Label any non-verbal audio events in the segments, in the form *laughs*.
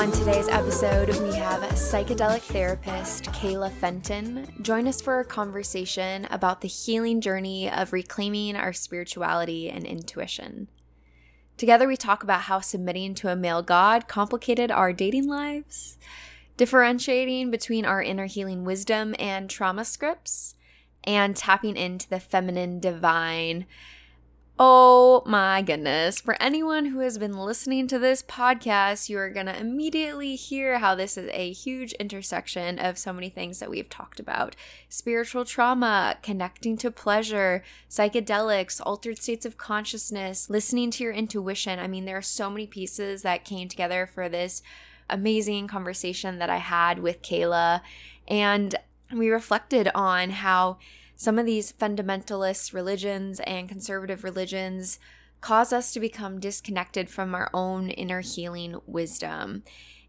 On today's episode, we have psychedelic therapist Kayla Felten join us for a conversation about the healing journey of reclaiming our spirituality and intuition. Together, we talk about how submitting to a male god complicated our dating lives, differentiating between our inner healing wisdom and trauma scripts, and tapping into the feminine divine Oh my goodness. For anyone who has been listening to this podcast, you are going to immediately hear how this is a huge intersection of so many things that we've talked about spiritual trauma, connecting to pleasure, psychedelics, altered states of consciousness, listening to your intuition. I mean, there are so many pieces that came together for this amazing conversation that I had with Kayla. And we reflected on how some of these fundamentalist religions and conservative religions cause us to become disconnected from our own inner healing wisdom.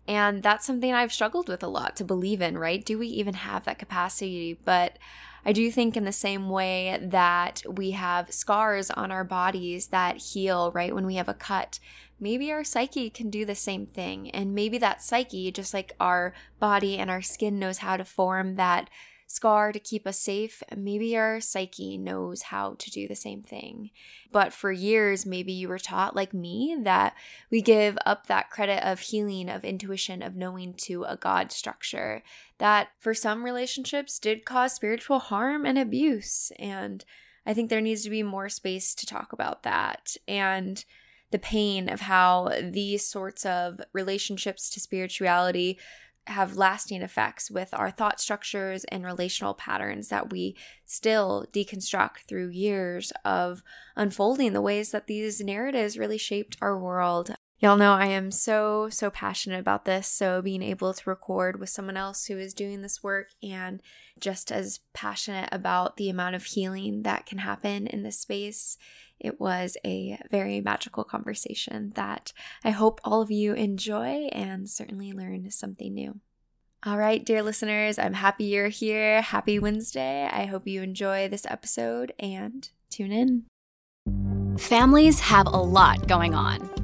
And that's something I've struggled with a lot to believe in, right? Do we even have that capacity? But I do think, in the same way that we have scars on our bodies that heal, right? When we have a cut, maybe our psyche can do the same thing. And maybe that psyche, just like our body and our skin knows how to form that scar to keep us safe, maybe our psyche knows how to do the same thing. But for years, maybe you were taught, like me, that we give up that credit of healing, of intuition, of knowing to a God structure. That for some relationships did cause spiritual harm and abuse. And I think there needs to be more space to talk about that. And the pain of how these sorts of relationships to spirituality have lasting effects with our thought structures and relational patterns that we still deconstruct through years of unfolding the ways that these narratives really shaped our world. Y'all know I am so, so passionate about this. So, being able to record with someone else who is doing this work and just as passionate about the amount of healing that can happen in this space it was a very magical conversation that I hope all of you enjoy and certainly learn something new. All right, dear listeners, I'm happy you're here. Happy Wednesday. I hope you enjoy this episode and tune in. Families have a lot going on.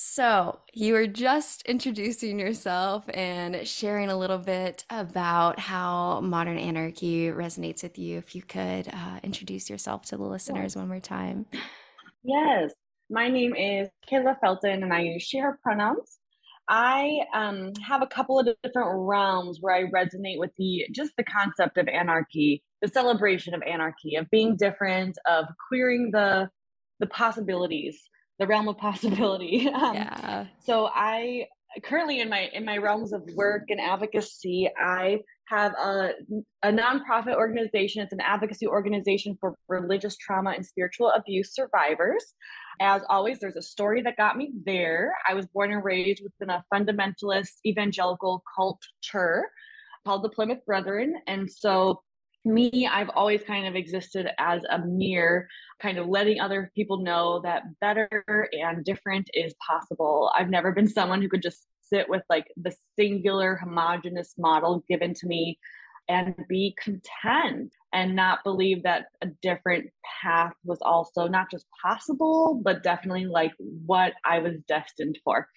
So, you were just introducing yourself and sharing a little bit about how modern anarchy resonates with you. If you could uh, introduce yourself to the listeners yes. one more time. Yes. My name is Kayla Felten and I use she, her pronouns. I um, have a couple of different realms where I resonate with the just the concept of anarchy, the celebration of anarchy, of being different, of queering the the possibilities the realm of possibility. *laughs* Um, yeah. So I currently in my in my realms of work and advocacy, I have a a nonprofit organization. It's an advocacy organization for religious trauma and spiritual abuse survivors. As always, there's a story that got me there. I was born and raised within a fundamentalist evangelical culture called the Plymouth Brethren, and so me, I've always kind of existed as a mirror, kind of letting other people know that better and different is possible. I've never been someone who could just sit with like the singular homogenous model given to me and be content and not believe that a different path was also not just possible, but definitely like what I was destined for.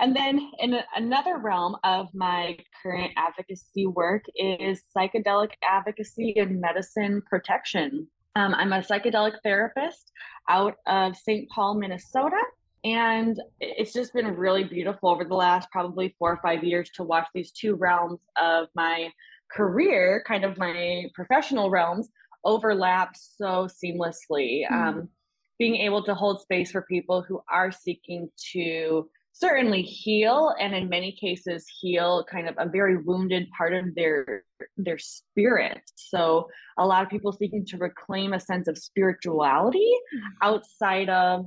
And then in another realm of my current advocacy work is psychedelic advocacy and medicine protection. Um, I'm a psychedelic therapist out of St. Paul, Minnesota. And it's just been really beautiful over the last probably four or five years to watch these two realms of my career, kind of my professional realms, overlap so seamlessly. Mm. Um, being able to hold space for people who are seeking to certainly heal and in many cases heal kind of a very wounded part of their their spirit. So a lot of people seeking to reclaim a sense of spirituality outside of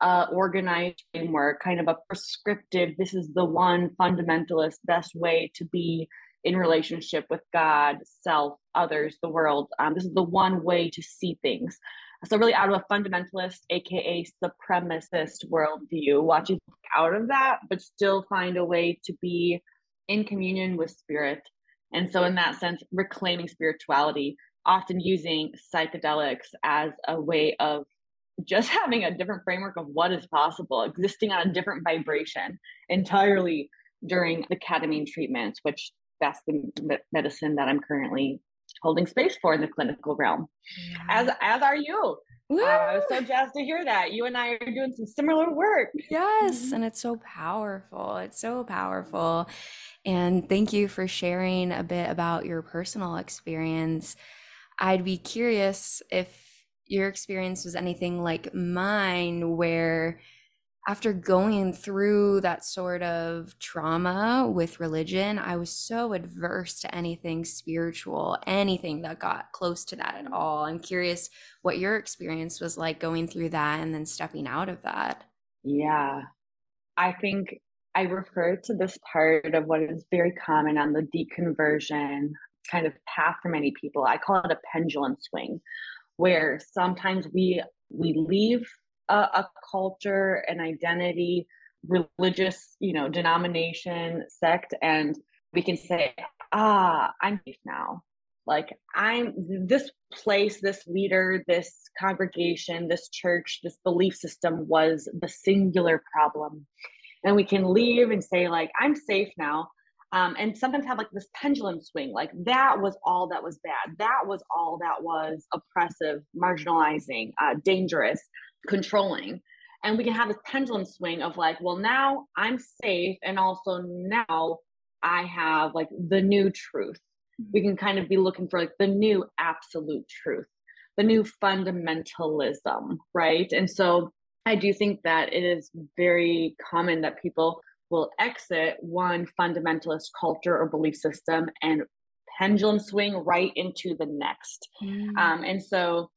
uh, organized framework kind of a prescriptive this is the one fundamentalist best way to be in relationship with god self others the world. Um, this is the one way to see things so really out of a fundamentalist, aka supremacist worldview, watching out of that, but still find a way to be in communion with spirit. And so in that sense, reclaiming spirituality, often using psychedelics as a way of just *laughs* having a different framework of what is possible, existing on a different vibration entirely during the ketamine treatments, which that's the medicine that I'm currently holding space for in the clinical realm. Yeah. As as are you. Uh, I was so jazzed to hear that. You and I are doing some similar work. Yes, mm-hmm. and it's so powerful. It's so powerful. And thank you for sharing a bit about your personal experience. I'd be curious if your experience was anything like mine where after going through that sort of trauma with religion, I was so adverse to anything spiritual, anything that got close to that at all. I'm curious what your experience was like going through that and then stepping out of that. Yeah. I think I refer to this part of what is very common on the deconversion kind of path for many people. I call it a pendulum swing, where sometimes we we leave a, a culture, an identity, religious, you know, denomination, sect, and we can say, ah, I'm safe now. Like I'm this place, this leader, this congregation, this church, this belief system was the singular problem. And we can leave and say, like, I'm safe now. Um, and sometimes have like this pendulum swing like that was all that was bad that was all that was oppressive marginalizing uh, dangerous controlling. And we can have this pendulum swing of like well now i'm safe and also now i have like the new truth. We can kind of be looking for like the new absolute truth the new fundamentalism right? And so i do think that it is very common that people will exit one fundamentalist culture or belief system and pendulum swing right into the next. Mm. um, and so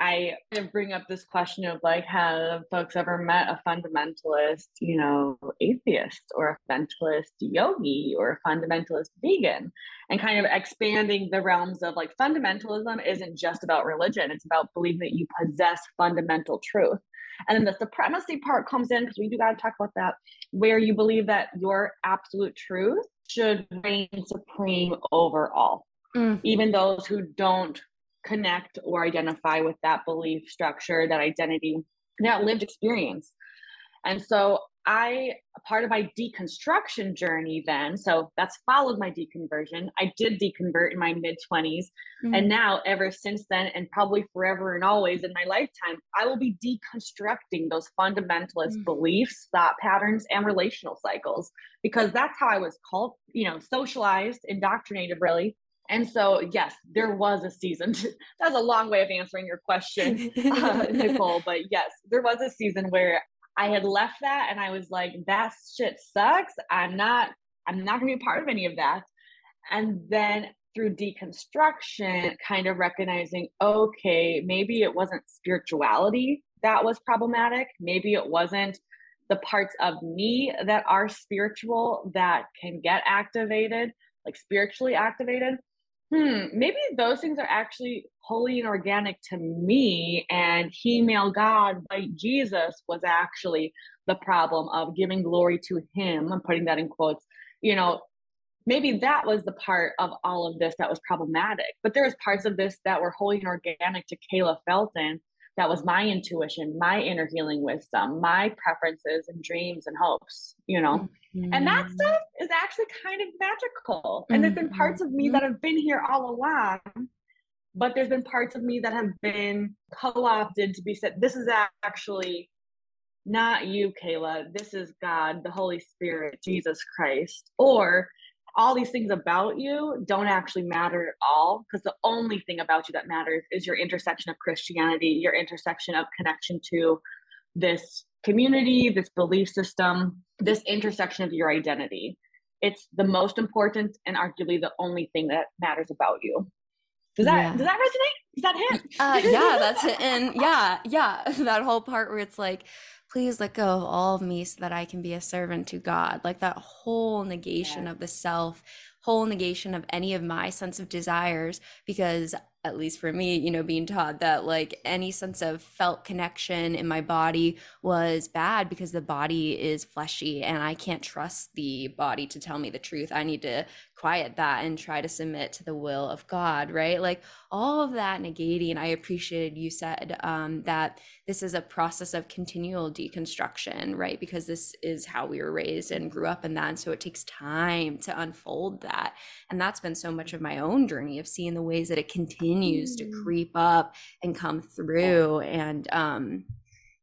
I bring up this question of like, have folks ever met a fundamentalist, you know, atheist or a fundamentalist yogi or a fundamentalist vegan? And kind of expanding the realms of like fundamentalism isn't just about religion, it's about believing that you possess fundamental truth. And then the supremacy part comes in because we do got to talk about that, where you believe that your absolute truth should reign supreme over all. Mm. Even those who don't connect or identify with that belief structure, that identity, that lived experience. And so I, part of my deconstruction journey then, so that's followed my deconversion. I did deconvert in my mid 20s. Mm-hmm. And now, ever since then, and probably forever and always in my lifetime, I will be deconstructing those fundamentalist mm-hmm. beliefs, thought patterns, and relational cycles because that's how I was called, you know, socialized, indoctrinated really and so, yes, there was a season. *laughs* That's a long way of answering your question, *laughs* uh, Nicole. But yes, there was a season where I had left that and I was like, that shit sucks. I'm not, I'm not gonna be part of any of that. And then through deconstruction, kind of recognizing, okay, maybe it wasn't spirituality that was problematic. Maybe it wasn't the parts of me that are spiritual that can get activated, like spiritually activated hmm, maybe those things are actually holy and organic to me. And he, male God, white Jesus, was actually the problem of giving glory to him. I'm putting that in quotes. You know, maybe that was the part of all of this that was problematic. But there was parts of this that were holy and organic to Kayla Felten that was my intuition, my inner healing wisdom, my preferences and dreams and hopes, you know. Mm-hmm. And that mm-hmm. stuff is actually kind of magical. And mm-hmm. there's been parts of me mm-hmm. that have been here all along, but there's been parts of me that have been co opted to be said, this is actually not you, Kayla. This is God, the Holy Spirit, Jesus Christ. Or all these things about you don't actually matter at all because the only thing about you that matters is your intersection of Christianity, your intersection of connection to this community, this belief system, this intersection of your identity. It's the most important and arguably the only thing that matters about you. Does that yeah. does that resonate? Is that him? Uh, yeah, that's it. *laughs* And yeah, yeah, *laughs* that whole part where it's like, please let go of all of me so that I can be a servant to God. Like that whole negation yeah. of the self, whole negation of any of my sense of desires, because at least for me, you know, being taught that like any sense of felt connection in my body was bad because the body is fleshy and I can't trust the body to tell me the truth. I need to quiet that and try to submit to the will of God, right? Like all of that negating, I appreciated you said um, that this is a process of continual deconstruction, right? Because this is how we were raised and grew up in that. And so it takes time to unfold that. And that's been so much of my own journey of seeing the ways that it continues to mm. creep up and come through. And, um,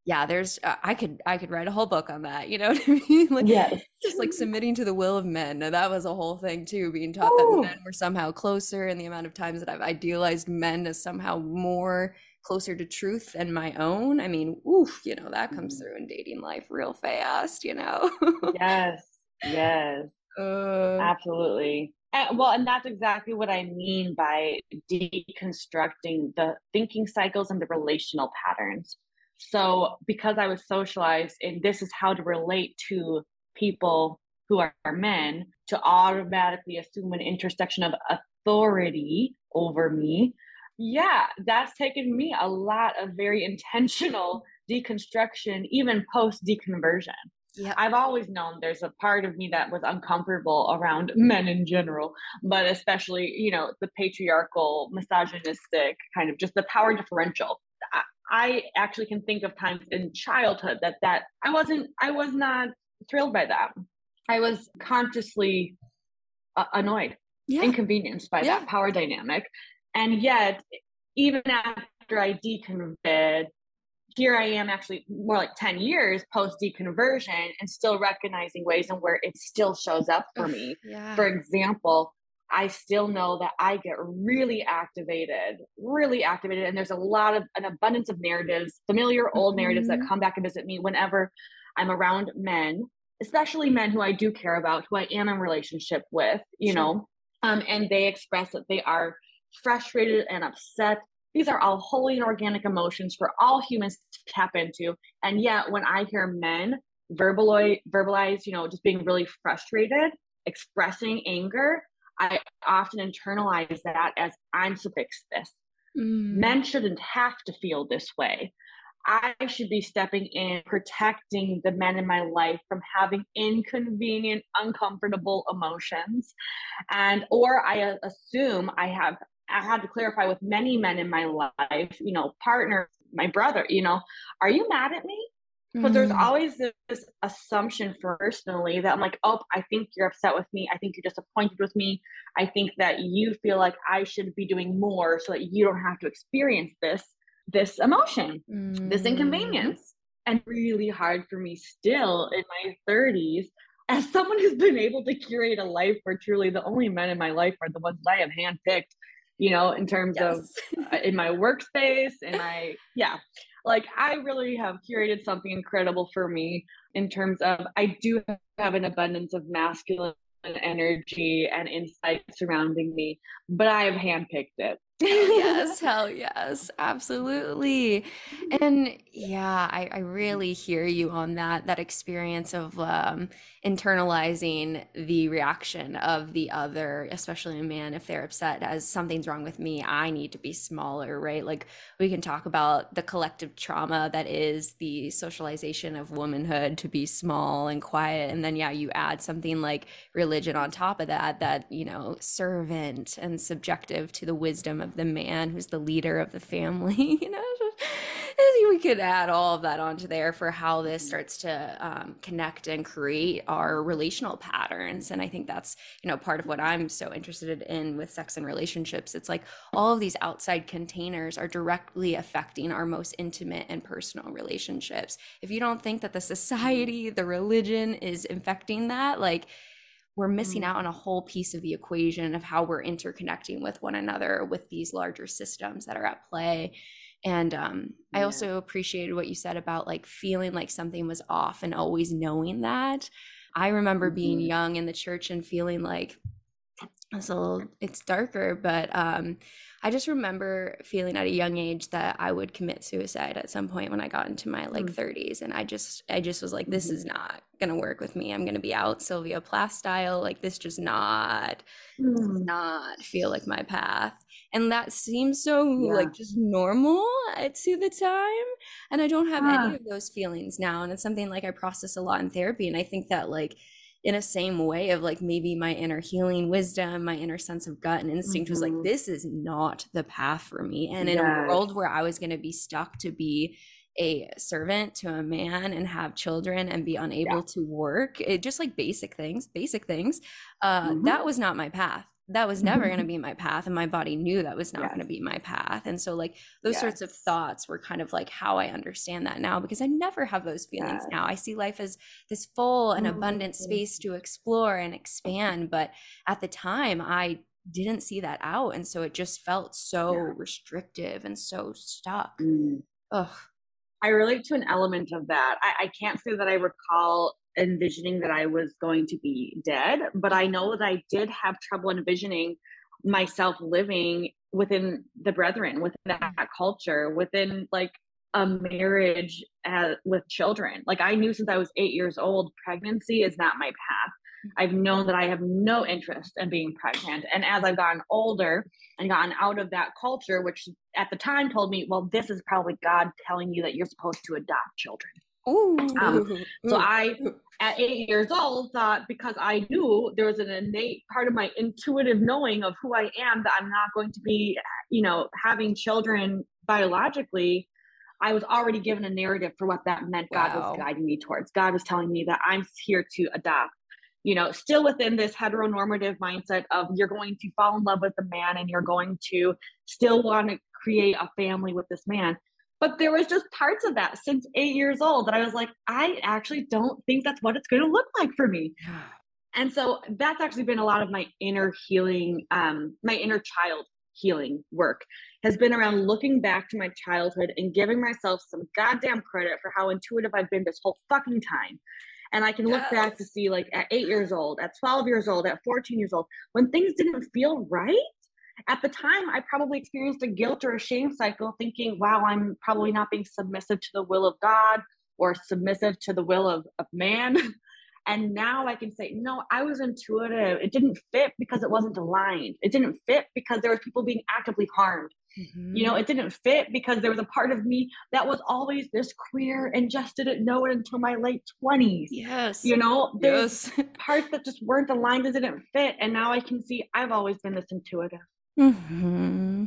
yeah there's uh, i could i could write a whole book on that you know *laughs* what i mean like yes just like submitting to the will of men now, that was a whole thing too being taught Ooh. that men were somehow closer and the amount of times that i've idealized men as somehow more closer to truth than my own i mean oof you know that comes mm. through in dating life real fast you know yes yes *laughs* uh, absolutely and, well and that's exactly what i mean by deconstructing the thinking cycles and the relational patterns so, because I was socialized and this is how to relate to people who are men, to automatically assume an intersection of authority over me, yeah, that's taken me a lot of very intentional deconstruction, even post deconversion. Yeah. I've always known there's a part of me that was uncomfortable around men in general, but especially, you know, the patriarchal, misogynistic kind of just the power differential. I actually can think of times in childhood that that I wasn't I was not thrilled by that. I was consciously uh, annoyed, yeah. inconvenienced by yeah. that power dynamic. And yet, even after I deconverted, here I am actually more like 10 years post deconversion and still recognizing ways and where it still shows up for me. Yeah. For example, I still know that I get really activated, really activated. And there's a lot of an abundance of narratives, familiar old mm-hmm. narratives that mm-hmm. come back and visit me whenever I'm around men, especially men who I do care about, who I am in relationship with, you sure. know, um, and they express that they are frustrated and upset. These are all holy and organic emotions for all humans to tap into. And yet, when I hear men verbalize, verbalize, you know, just being really frustrated, expressing anger, I often internalize that as I'm to fix this. Mm. Men shouldn't have to feel this way. I should be stepping in, protecting the men in my life from having inconvenient, uncomfortable emotions. And, or I uh, assume I have, I had to clarify with many men in my life, you know, partner, my brother, you know, are you mad at me? Because there's mm. always this assumption personally that I'm like, oh, I think you're upset with me. I think you're disappointed with me. I think that you feel like I should be doing more so that you don't have to experience this this emotion, mm. this inconvenience. And really hard for me still in my 30s as someone who's been able to curate a life where truly the only men in my life are the ones that I have handpicked, you know, in terms yes. of *laughs* uh, in my workspace, in my, yeah like I really have curated something incredible for me in terms of I do have an abundance of masculine energy and insight surrounding me, but I have handpicked it yes, *laughs* hell yes, absolutely. And yeah, I, I really hear you on that, that experience of um, internalizing the reaction of the other, especially a man, if they're upset as something's wrong with me, I need to be smaller, right? Like we can talk about the collective trauma that is the socialization of womanhood to be small and quiet. And then, yeah, you add something like religion on top of that, that, you know, servant and subjective to the wisdom of of the man who's the leader of the family *laughs* you know? We could add all of that onto there for how this starts to um, connect and create our relational patterns. And i think that's you know part of what i'm so interested in with sex and relationships. It's like all of these outside containers are directly affecting our most intimate and personal relationships. If you don't think that the society the religion is infecting that like we're missing out on a whole piece of the equation of how we're interconnecting with one another with these larger systems that are at play and um, yeah. I also appreciated what you said about like feeling like something was off and always knowing that. I remember mm-hmm. being young in the church and feeling like it's a little, it's darker, but um, I just remember feeling at a young age that I would commit suicide at some point when I got into my like mm-hmm. 30s, and I just, I just was like, this mm-hmm. is not gonna work with me. I'm gonna be out Sylvia Plath style. Like this just not, mm. not feel like my path and that seems so yeah. like just normal uh, to the time and i don't have yeah. any of those feelings now and it's something like i process a lot in therapy and i think that like in a same way of like maybe my inner healing wisdom my inner sense of gut and instinct mm-hmm. was like mm-hmm. this is not the path for me and in yes. a world where i was going to be stuck to be a servant to a man and have children and be unable yeah. to work it just like basic things basic things uh mm-hmm. that was not my path that was never going *laughs* to be my path and my body knew that was not yes. going to be my path and so like those yes. sorts of thoughts were kind of like how i understand that now because i never have those feelings yes. now i see life as this full and mm-hmm. abundant space to explore and expand but at the time i didn't see that out and so it just felt so yeah. restrictive and so stuck mm. Ugh. i relate to an element of that I, I can't say that i recall envisioning that I was going to be dead, but I know that I did have trouble envisioning myself living within the brethren, within that culture, within like a marriage uh, with children. Like I knew since I was eight years old, pregnancy is not my path. I've known that I have no interest in being pregnant. And as I've gotten older and gotten out of that culture, which at the time told me, well, this is probably God telling you that you're supposed to adopt children. Um, so I, at eight years old, thought because I knew there was an innate part of my intuitive knowing of who I am that I'm not going to be, you know, having children biologically. I was already given a narrative for what that meant. Wow. God was guiding me towards. God was telling me that I'm here to adopt. You know, still within this heteronormative mindset of you're going to fall in love with a man and you're going to still want to create a family with this man but there was just parts of that since eight years old that I was like, I actually don't think that's what it's going to look like for me. And so that's actually been a lot of my inner healing, um, my inner child healing work has been around looking back to my childhood and giving myself some goddamn credit for how intuitive I've been this whole fucking time. And I can look yes. back to see, like, at eight years old, at 12 years old, at 14 years old, when things didn't feel right, at the time, I probably experienced a guilt or a shame cycle thinking, wow, I'm probably not being submissive to the will of God or submissive to the will of, of man. *laughs* And now I can say, no, I was intuitive. It didn't fit because it wasn't aligned. It didn't fit because there was people being actively harmed. Mm-hmm. You know, it didn't fit because there was a part of me that was always this queer and just didn't know it until my late 20s. Yes. You know, there's yes. *laughs* parts that just weren't aligned and didn't fit. And now I can see I've always been this intuitive. Mm-hmm.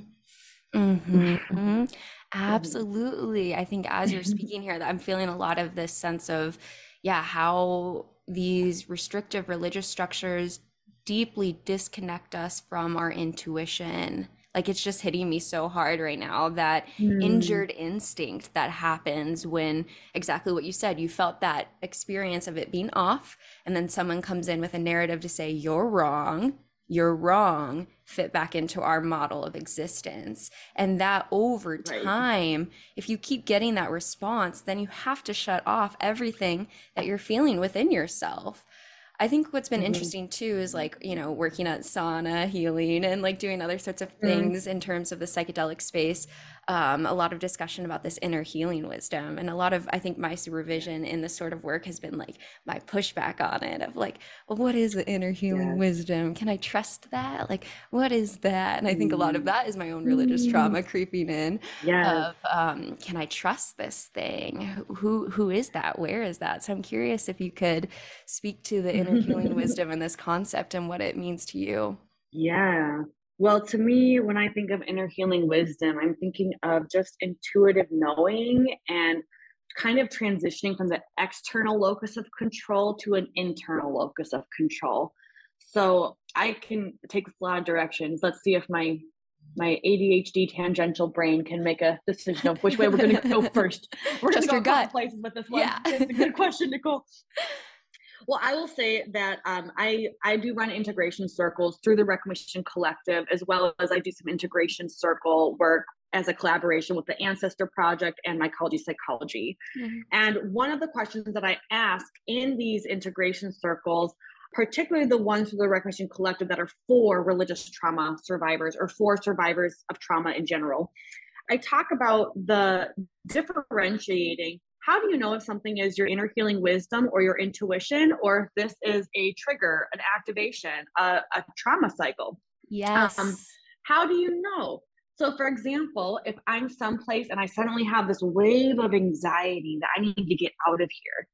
Mm-hmm. *laughs* Absolutely. I think as you're *laughs* speaking here, that I'm feeling a lot of this sense of, yeah, how these restrictive religious structures deeply disconnect us from our intuition. Like it's just hitting me so hard right now that mm. injured instinct that happens when exactly what you said, you felt that experience of it being off, and then someone comes in with a narrative to say, you're wrong you're wrong fit back into our model of existence and that over time right. if you keep getting that response then you have to shut off everything that you're feeling within yourself I think what's been mm-hmm. interesting too is like, you know, working at sauna, healing, and like doing other sorts of mm-hmm. things mm-hmm. in terms of the psychedelic space um, a lot of discussion about this inner healing wisdom. And a lot of, I think, my supervision in this sort of work has been like my pushback on it of like, well, what is the inner healing wisdom? Can I trust that? Like, what is that? And I think a lot of mm. that is my own religious mm. trauma creeping in. Yeah. Of, um, can I trust this thing? Who who is that? Where is that? So I'm curious if you could speak to the inner healing *laughs* wisdom and this concept and what it means to you. Yeah. Well, to me, when I think of inner healing wisdom, I'm thinking of just intuitive knowing and kind of transitioning from the external locus of control to an internal locus of control. So I can take a lot of directions. Let's see if my my ADHD tangential brain can make a decision of which way we're going to go *laughs* first. We're just going to go places with this one. Yeah. it's a good question, Nicole. *laughs* Well, I will say that um, I I do run integration circles through the Reclamation Collective, as well as I do some integration circle work as a collaboration with the Ancestor Project and Mycology Psychology. Mm-hmm. And one of the questions that I ask in these integration circles, particularly the ones for the Reclamation Collective that are for religious trauma survivors or for survivors of trauma in general, I talk about the differentiating how do you know if something is your inner healing wisdom or your intuition or if this is a trigger an activation a, a trauma cycle? Yes. Um, how do you know? So for example if i'm someplace and i suddenly have this wave of anxiety that i need to get out of here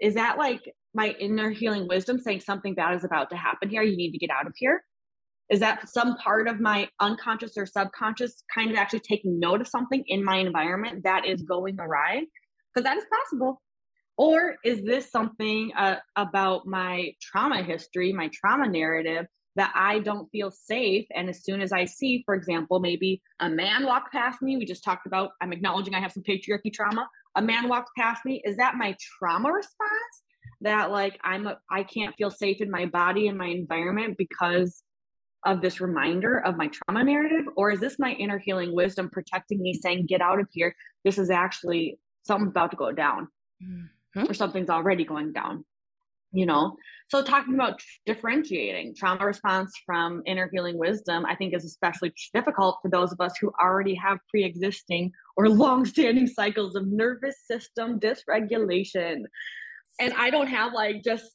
is that like my inner healing wisdom saying something bad is about to happen here you need to get out of here? Is that some part of my unconscious or subconscious kind of actually taking note of something in my environment that is going awry because that is possible. Or is this something uh, about my trauma history, my trauma narrative that I don't feel safe? And as soon as I see, for example, maybe a man walk past me, we just talked about, I'm acknowledging I have some patriarchy trauma. A man walks past me. Is that my trauma response? That like I'm a, I can't feel safe in my body and my environment because of this reminder of my trauma narrative or is this my inner healing wisdom protecting me saying get out of here this is actually something's about to go down mm-hmm. or something's already going down you know so talking about differentiating trauma response from inner healing wisdom i think is especially difficult for those of us who already have pre-existing or long-standing *laughs* cycles of nervous system dysregulation and i don't have like just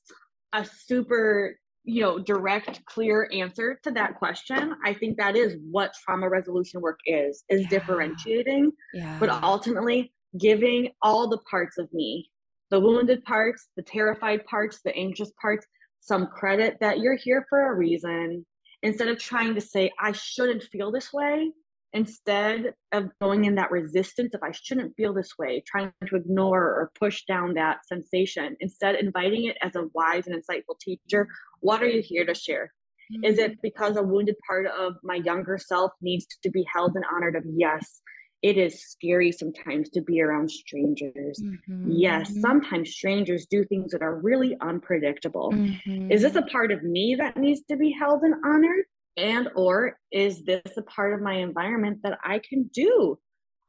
a super you know direct clear answer to that question i think that is what trauma resolution work is is yeah. differentiating yeah. but ultimately giving all the parts of me the wounded parts, the terrified parts, the anxious parts some credit that you're here for a reason instead of trying to say, I shouldn't feel this way. Instead of going in that resistance of I shouldn't feel this way, trying to ignore or push down that sensation, instead inviting it as a wise and insightful teacher. What are you here to share? Mm-hmm. Is it because a wounded part of my younger self needs to be held and honored? Of yes, it is scary sometimes to be around strangers. Mm-hmm. Yes, sometimes strangers do things that are really unpredictable. Mm-hmm. Is this a part of me that needs to be held and honored? And or is this a part of my environment that I can do?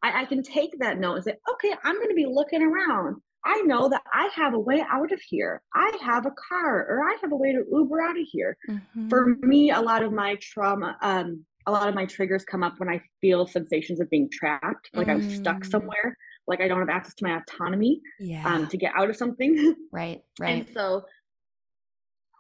I, I can take that note and say, okay, I'm going to be looking around. I know that I have a way out of here. I have a car or I have a way to Uber out of here. Mm-hmm. For me, a lot of my trauma, um, a lot of my triggers come up when I feel sensations of being trapped, like mm. I'm stuck mm. somewhere, like I don't have access to my autonomy yeah. um, to get out of something. Right, *laughs* right. And so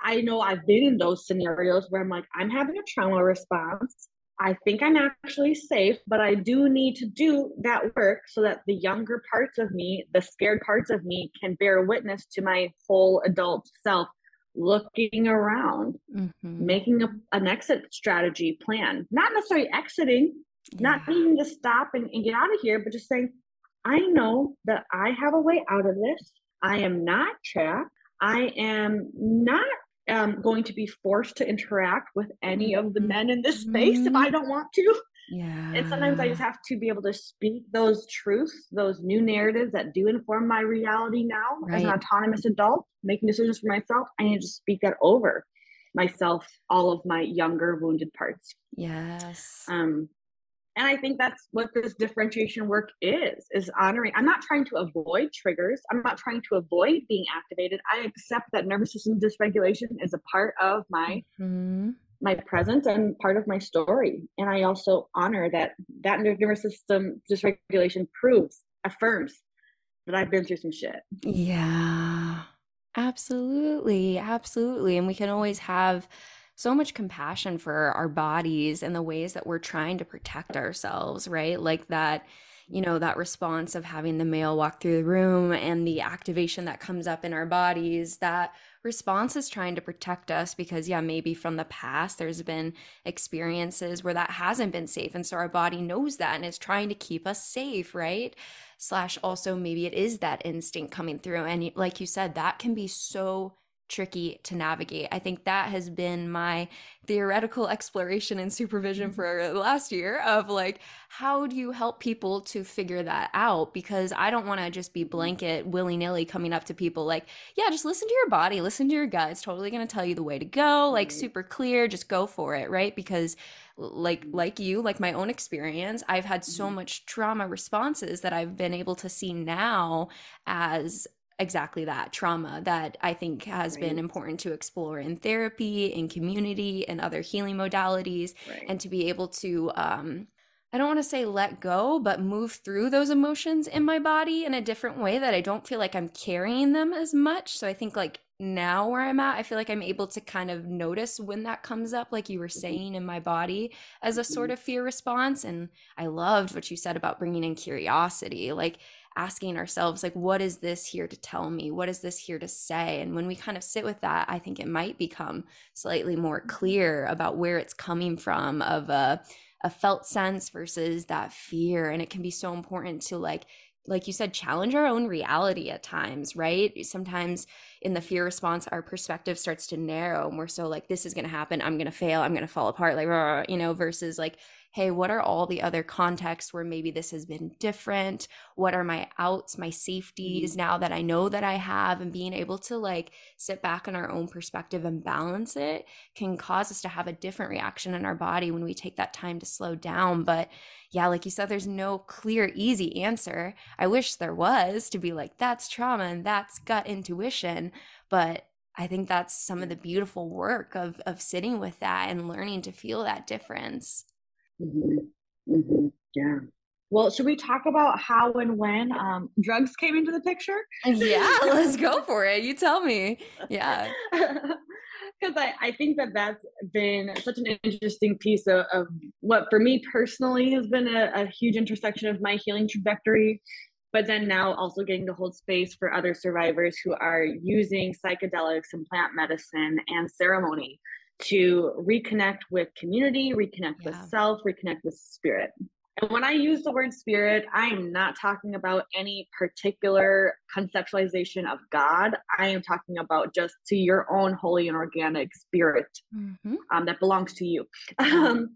I know I've been in those scenarios where I'm like, I'm having a trauma response. I think I'm actually safe, but I do need to do that work so that the younger parts of me, the scared parts of me, can bear witness to my whole adult self looking around, mm-hmm. making a, an exit strategy plan, not necessarily exiting, yeah. not needing to stop and, and get out of here, but just saying, I know that I have a way out of this. I am not trapped. I am not um, going to be forced to interact with any of the men in this space mm-hmm. if I don't want to. Yeah. And sometimes I just have to be able to speak those truths, those new narratives that do inform my reality now right. as an autonomous adult, making decisions for myself. I need to speak that over myself, all of my younger wounded parts. Yes. Um, and I think that's what this differentiation work is, is honoring. I'm not trying to avoid triggers. I'm not trying to avoid being activated. I accept that nervous system dysregulation is a part of my mm-hmm my presence and part of my story. And I also honor that that nervous system dysregulation proves, affirms that I've been through some shit. Yeah, absolutely. Absolutely. And we can always have so much compassion for our bodies and the ways that we're trying to protect ourselves, right? Like that you know, that response of having the male walk through the room and the activation that comes up in our bodies, that response is trying to protect us because, yeah, maybe from the past there's been experiences where that hasn't been safe. And so our body knows that and is trying to keep us safe, right? Slash, also, maybe it is that instinct coming through. And like you said, that can be so tricky to navigate. I think that has been my theoretical *laughs* exploration and supervision mm-hmm. for the last year of like, how do you help people to figure that out? Because I don't want to just be blanket willy nilly coming up to people like, yeah, just listen to your body, listen to your gut. It's totally going to tell you the way to go, like super clear, just go for it, right? Because like like you like my own experience i've had so mm-hmm. much trauma responses that i've been able to see now as exactly that trauma that I think has right. been important to explore in therapy, in community, and other healing modalities, right. and to be able to, um, I don't want to say let go, but move through those emotions in my body in a different way that I don't feel like I'm carrying them as much. So I think like now where I'm at, I feel like I'm able to kind of notice when that comes up, like you were mm-hmm. saying in my body, as a sort mm-hmm. of fear response. And I loved what you said about bringing in curiosity. Like, asking ourselves like what is this here to tell me? What is this here to say? And when we kind of sit with that i think it might become slightly more mm-hmm. clear about where it's coming from of a, a felt sense versus that fear. And it can be so important to like like you said challenge our own reality at times right? Sometimes in the fear response our perspective starts to narrow and we're so like this is going to happen. I'm going to fail. I'm going to fall apart. Like you know versus like hey, what are all the other contexts where maybe this has been different? What are my outs, my safeties mm-hmm. now that I know that I have? And being able to like sit back in our own perspective and balance it can cause us to have a different reaction in our body when we take that time to slow down. But yeah, like you said, there's no clear, easy answer. I wish there was to be like, that's trauma and that's gut intuition. But I think that's some of the beautiful work of of sitting with that and learning to feel that difference. Mm-hmm. Mm-hmm. Yeah. Well, should we talk about how and when um, drugs came into the picture? Yeah, *laughs* let's go for it. You tell me. Yeah. *laughs* Because I, I think that that's been such an interesting piece of, of what, for me personally, has been a, a huge intersection of my healing trajectory. But then now also getting to hold space for other survivors who are using psychedelics and plant medicine and ceremony to reconnect with community, reconnect yeah. with self, reconnect with spirit. And when I use the word spirit, I am not talking about any particular conceptualization of God. I am talking about just to your own holy and organic spirit mm-hmm. um, that belongs to you. *laughs* Um,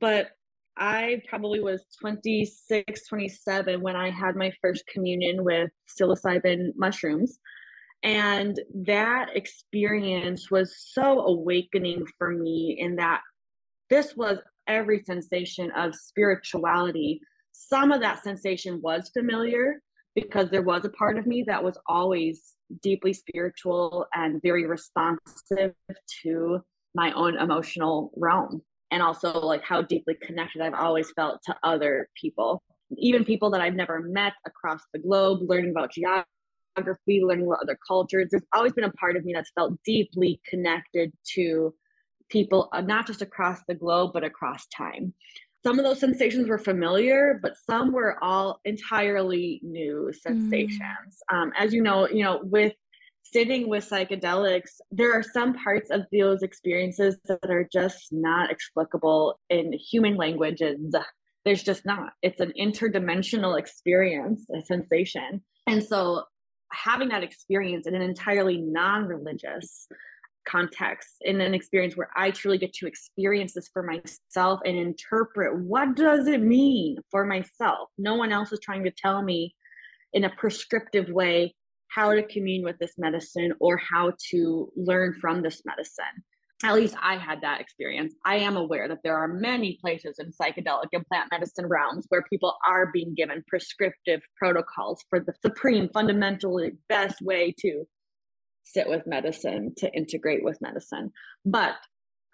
but I probably was 26, 27 when I had my first communion with psilocybin mushrooms. And that experience was so awakening for me in that this was every sensation of spirituality. Some of that sensation was familiar because there was a part of me that was always deeply spiritual and very responsive to my own emotional realm and also like how deeply connected I've always felt to other people even people that I've never met across the globe learning about geography geography, learning about other cultures. There's always been a part of me that's felt deeply connected to people, uh, not just across the globe, but across time. Some of those sensations were familiar, but some were all entirely new sensations. Mm. Um, as you know, you know, with sitting with psychedelics, there are some parts of those experiences that are just not explicable in human languages. There's just not. It's an interdimensional experience, a sensation. And so having that experience in an entirely non-religious context in an experience where I truly get to experience this for myself and interpret what does it mean for myself. No one else is trying to tell me in a prescriptive way how to commune with this medicine or how to learn from this medicine at least I had that experience. I am aware that there are many places in psychedelic and plant medicine realms where people are being given prescriptive protocols for the supreme, fundamentally best way to sit with medicine, to integrate with medicine. But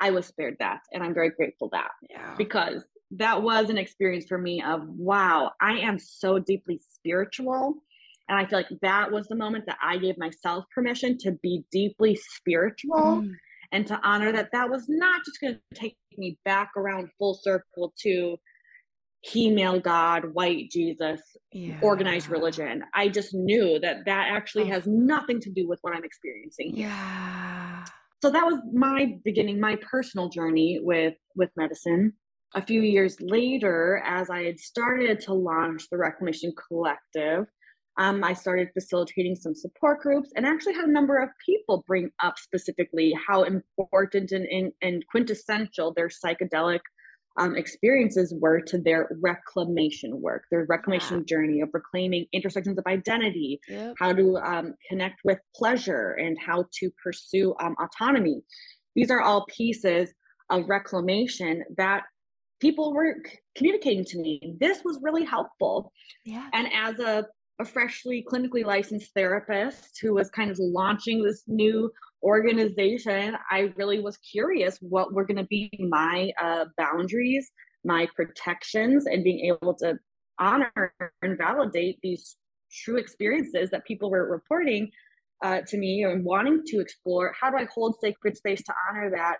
I was spared that, and I'm very grateful that yeah. because that was an experience for me of wow, I am so deeply spiritual. And I feel like that was the moment that I gave myself permission to be deeply spiritual. Mm and to honor that that was not just going to take me back around full circle to he male god white jesus yeah. organized religion i just knew that that actually oh. has nothing to do with what i'm experiencing yeah so that was my beginning my personal journey with with medicine a few years later as i had started to launch the reclamation collective um, I started facilitating some support groups and actually had a number of people bring up specifically how important and, and, and quintessential their psychedelic um, experiences were to their reclamation work, their reclamation yeah. journey of reclaiming intersections of identity, yep. how to um, connect with pleasure, and how to pursue um, autonomy. These are all pieces of reclamation that people were communicating to me. This was really helpful. Yeah. And as a a freshly clinically licensed therapist who was kind of launching this new organization, I really was curious what were going to be my uh, boundaries, my protections, and being able to honor and validate these true experiences that people were reporting uh, to me and wanting to explore. How do I hold sacred space to honor that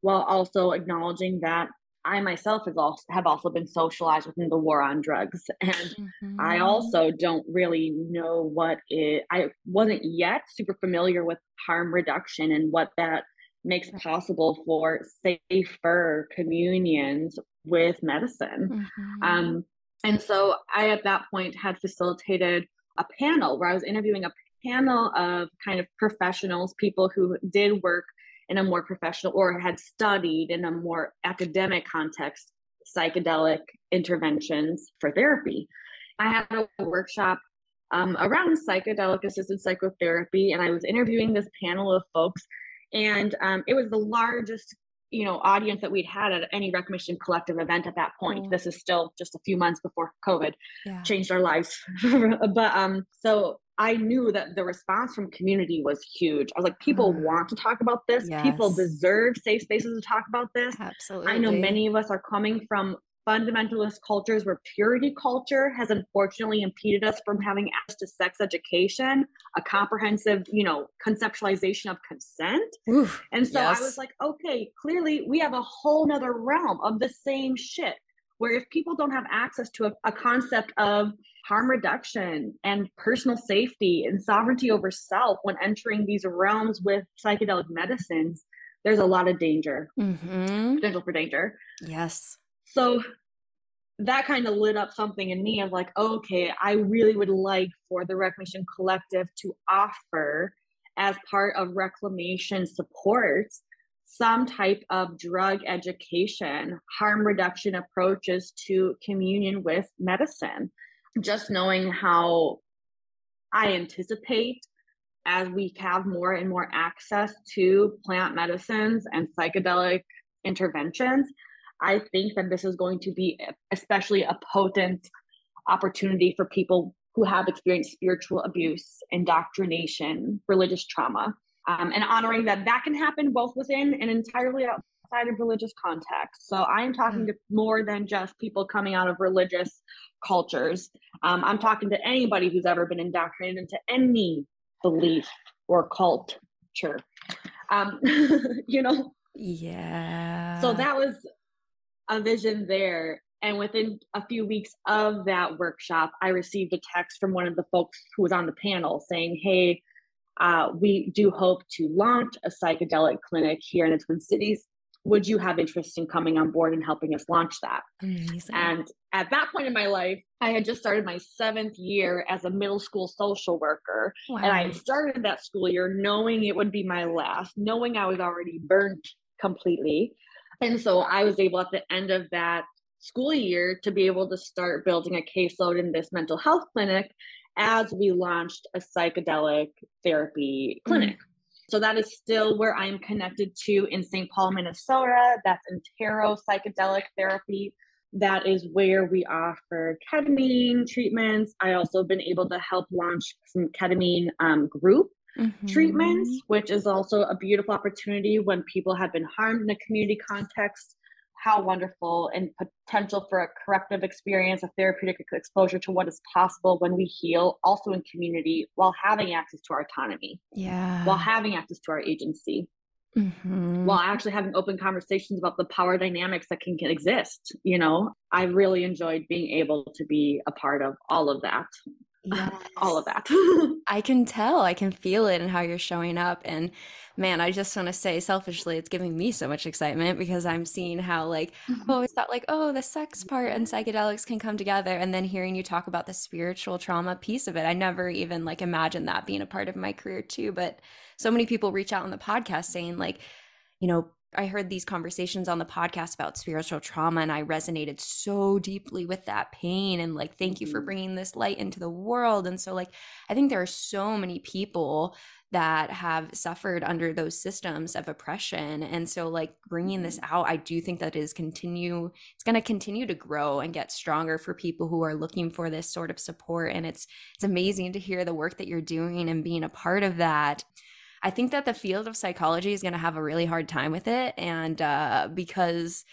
while also acknowledging that I myself have also have also been socialized within the war on drugs, *laughs* and mm-hmm. I also don't really know what it. I wasn't yet super familiar with harm reduction and what that makes possible for safer communions with medicine. Mm-hmm. Um, and so I, at that point, had facilitated a panel where I was interviewing a panel of kind of professionals, people who did work in a more professional or had studied in a more academic context psychedelic interventions for therapy. I had a workshop um, around psychedelic assisted psychotherapy, and I was interviewing this panel of folks, and um, it was the largest you know audience that we'd had at any reclamation collective event at that point mm. this is still just a few months before covid yeah. changed our lives *laughs* but um so I knew that the response from community was huge. I was like, people mm. want to talk about this. Yes. People deserve safe spaces to talk about this. Absolutely. I know many of us are coming from fundamentalist cultures where purity culture has unfortunately impeded us from having access to sex education, a comprehensive, you know, conceptualization of consent. Oof, and so yes. I was like, okay, clearly we have a whole nother realm of the same shit where if people don't have access to a, a concept of harm reduction and personal safety and sovereignty over self when entering these realms with psychedelic medicines, there's a lot of danger, mm-hmm. potential for danger. Yes. So that kind of lit up something in me of like, okay, I really would like for the Reclamation Collective to offer as part of reclamation support some type of drug education, harm reduction approaches to communion with medicine. Just knowing how I anticipate as we have more and more access to plant medicines and psychedelic interventions, I think that this is going to be especially a potent opportunity for people who have experienced spiritual abuse, indoctrination, religious trauma um, and honoring that that can happen both within and entirely outside of religious context. So I am talking to more than just people coming out of religious cultures. Um, I'm talking to anybody who's ever been indoctrinated into any belief or culture. Um, *laughs* you know? Yeah. So that was a vision there. And within a few weeks of that workshop, I received a text from one of the folks who was on the panel saying, Hey, uh, we do hope to launch a psychedelic clinic here in the Twin Cities. Would you have interest in coming on board and helping us launch that? Amazing. And at that point in my life, I had just started my seventh year as a middle school social worker. Wow. And I had started that school year knowing it would be my last, knowing I was already burnt completely. And so I was able at the end of that school year to be able to start building a caseload in this mental health clinic as we launched a psychedelic therapy clinic. Mm. So that is still where I'm connected to in St. Paul, Minnesota. That's Intero Psychedelic Therapy. That is where we offer ketamine treatments. I also been able to help launch some ketamine um, group mm-hmm. treatments, which is also a beautiful opportunity when people have been harmed in a community context how wonderful and potential for a corrective experience, a therapeutic exposure to what is possible when we heal, also in community, while having access to our autonomy. Yeah. While having access to our agency. Mm-hmm. While actually having open conversations about the power dynamics that can, can exist. You know, I really enjoyed being able to be a part of all of that. Yes. all of that. *laughs* I can tell, I can feel it and how you're showing up. And man, I just want to say selfishly, it's giving me so much excitement because I'm seeing how, like, mm-hmm. Always thought, like, oh, the sex part and psychedelics can come together. And then hearing you talk about the spiritual trauma piece of it, I never even like imagined that being a part of my career too. But so many people reach out on the podcast saying, like, you know, I heard these conversations on the podcast about spiritual trauma and I resonated so deeply with that pain and like thank you for mm-hmm. bringing this light into the world and so like I think there are so many people that have suffered under those systems of oppression and so like bringing this mm-hmm. out I do think that is continue it's going to continue to grow and get stronger for people who are looking for this sort of support and it's it's amazing to hear the work that you're doing and being a part of that I think that the field of psychology is going to have a really hard time with it. And uh, because,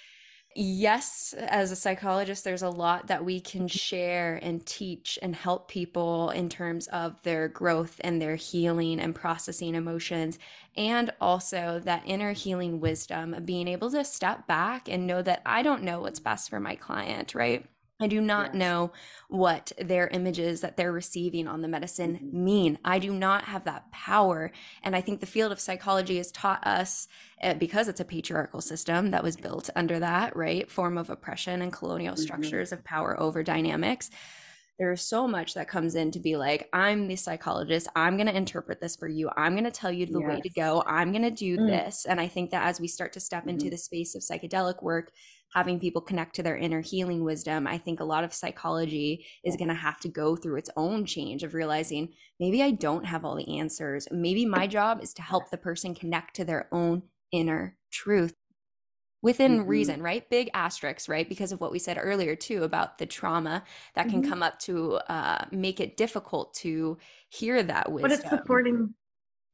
yes, as a psychologist, there's a lot that we can share and teach and help people in terms of their growth and their healing and processing emotions. And also that inner healing wisdom of being able to step back and know that I don't know what's best for my client, right? I do not yes. know what their images that they're receiving on the medicine mm-hmm. mean. I do not have that power. And I think the field of psychology has taught us, uh, because it's a patriarchal system that was built under that, right, form of oppression and colonial mm-hmm. structures of power over dynamics. There's so much that comes in to be like, I'm the psychologist. I'm going to interpret this for you. I'm going to tell you the yes. way to go. I'm going to do mm. this. And I think that as we start to step mm-hmm. into the space of psychedelic work, having people connect to their inner healing wisdom, I think a lot of psychology is going to have to go through its own change of realizing maybe I don't have all the answers. Maybe my job is to help the person connect to their own inner truth within mm-hmm. reason, right? Big asterisks, right? Because of what we said earlier, too, about the trauma that can mm-hmm. come up to uh, make it difficult to hear that wisdom. But it's supporting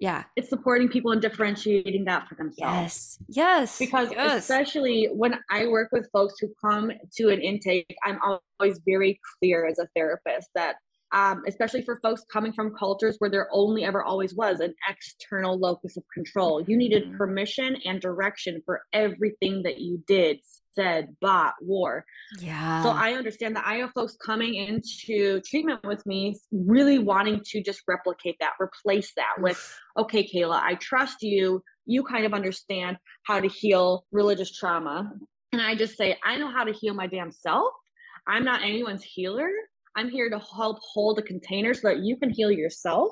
yeah. It's supporting people and differentiating that for themselves. Yes. Yes. Because yes. especially when i work with folks who come to an intake i'm always very clear as a therapist that um, especially for folks coming from cultures where there only ever always was an external locus of control. You needed mm-hmm. permission and direction for everything that you did said, bought, wore. Yeah. So I understand that I have folks coming into treatment with me really wanting to just replicate that, replace that with, okay, Kayla, I trust you. You kind of understand how to heal religious trauma. And I just say, I know how to heal my damn self. I'm not anyone's healer. I'm here to help hold a container so that you can heal yourself.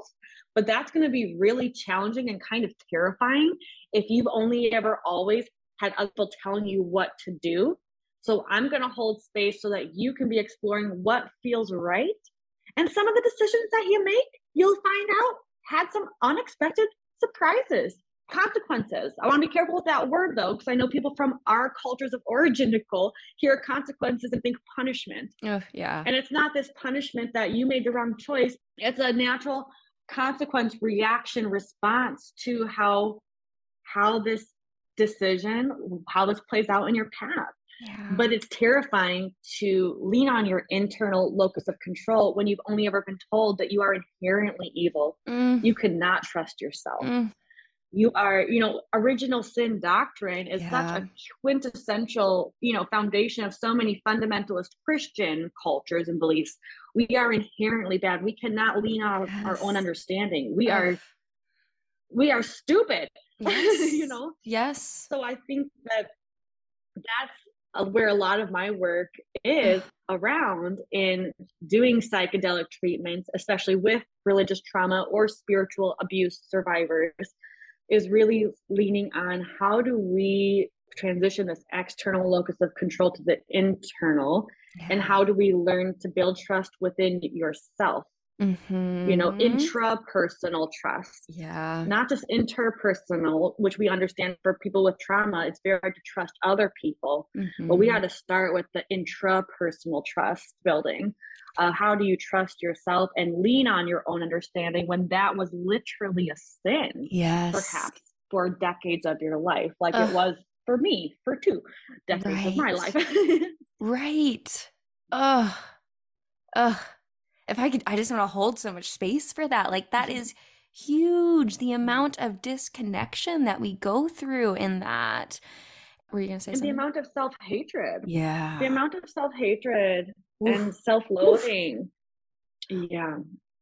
But that's going to be really challenging and kind of terrifying if you've only ever always had other people telling you what to do. So I'm going to hold space so that you can be exploring what feels right. And some of the decisions that you make, you'll find out had some unexpected surprises, consequences. I want to be careful with that word though, because I know people from our cultures of origin, Nicole, hear consequences and think punishment. Oh, yeah. And it's not this punishment that you made the wrong choice. It's a natural consequence reaction response to how how this decision, how this plays out in your path. Yeah. But it's terrifying to lean on your internal locus of control when you've only ever been told that you are inherently evil. Mm. You cannot trust yourself. Mm. You are, you know, original sin doctrine is yeah. such a quintessential, you know, foundation of so many fundamentalist Christian cultures and beliefs. We are inherently bad. We cannot lean on yes. our own understanding. We are we are stupid yes. *laughs* you know yes so i think that that's uh, where a lot of my work is *sighs* around in doing psychedelic treatments especially with religious trauma or spiritual abuse survivors is really leaning on how do we transition this external locus of control to the internal yeah. and how do we learn to build trust within yourself Mm-hmm. You know, mm-hmm. intrapersonal trust. Yeah. Not just interpersonal, which we understand for people with trauma, it's very hard to trust other people. Mm-hmm. But we got mm-hmm. to start with the intrapersonal trust building. Uh, how do you trust yourself and lean on your own understanding when that was literally a sin? Yes. Perhaps for decades of your life, like Ugh. it was for me for two decades right. of my life. *laughs* right. Ugh. Ugh if I could, I just want to hold so much space for that. Like that mm-hmm. huge. The amount of disconnection that we go through in that. Were you gonna say and something? The amount of self hatred. Yeah. The amount of self hatred and self loathing Yeah.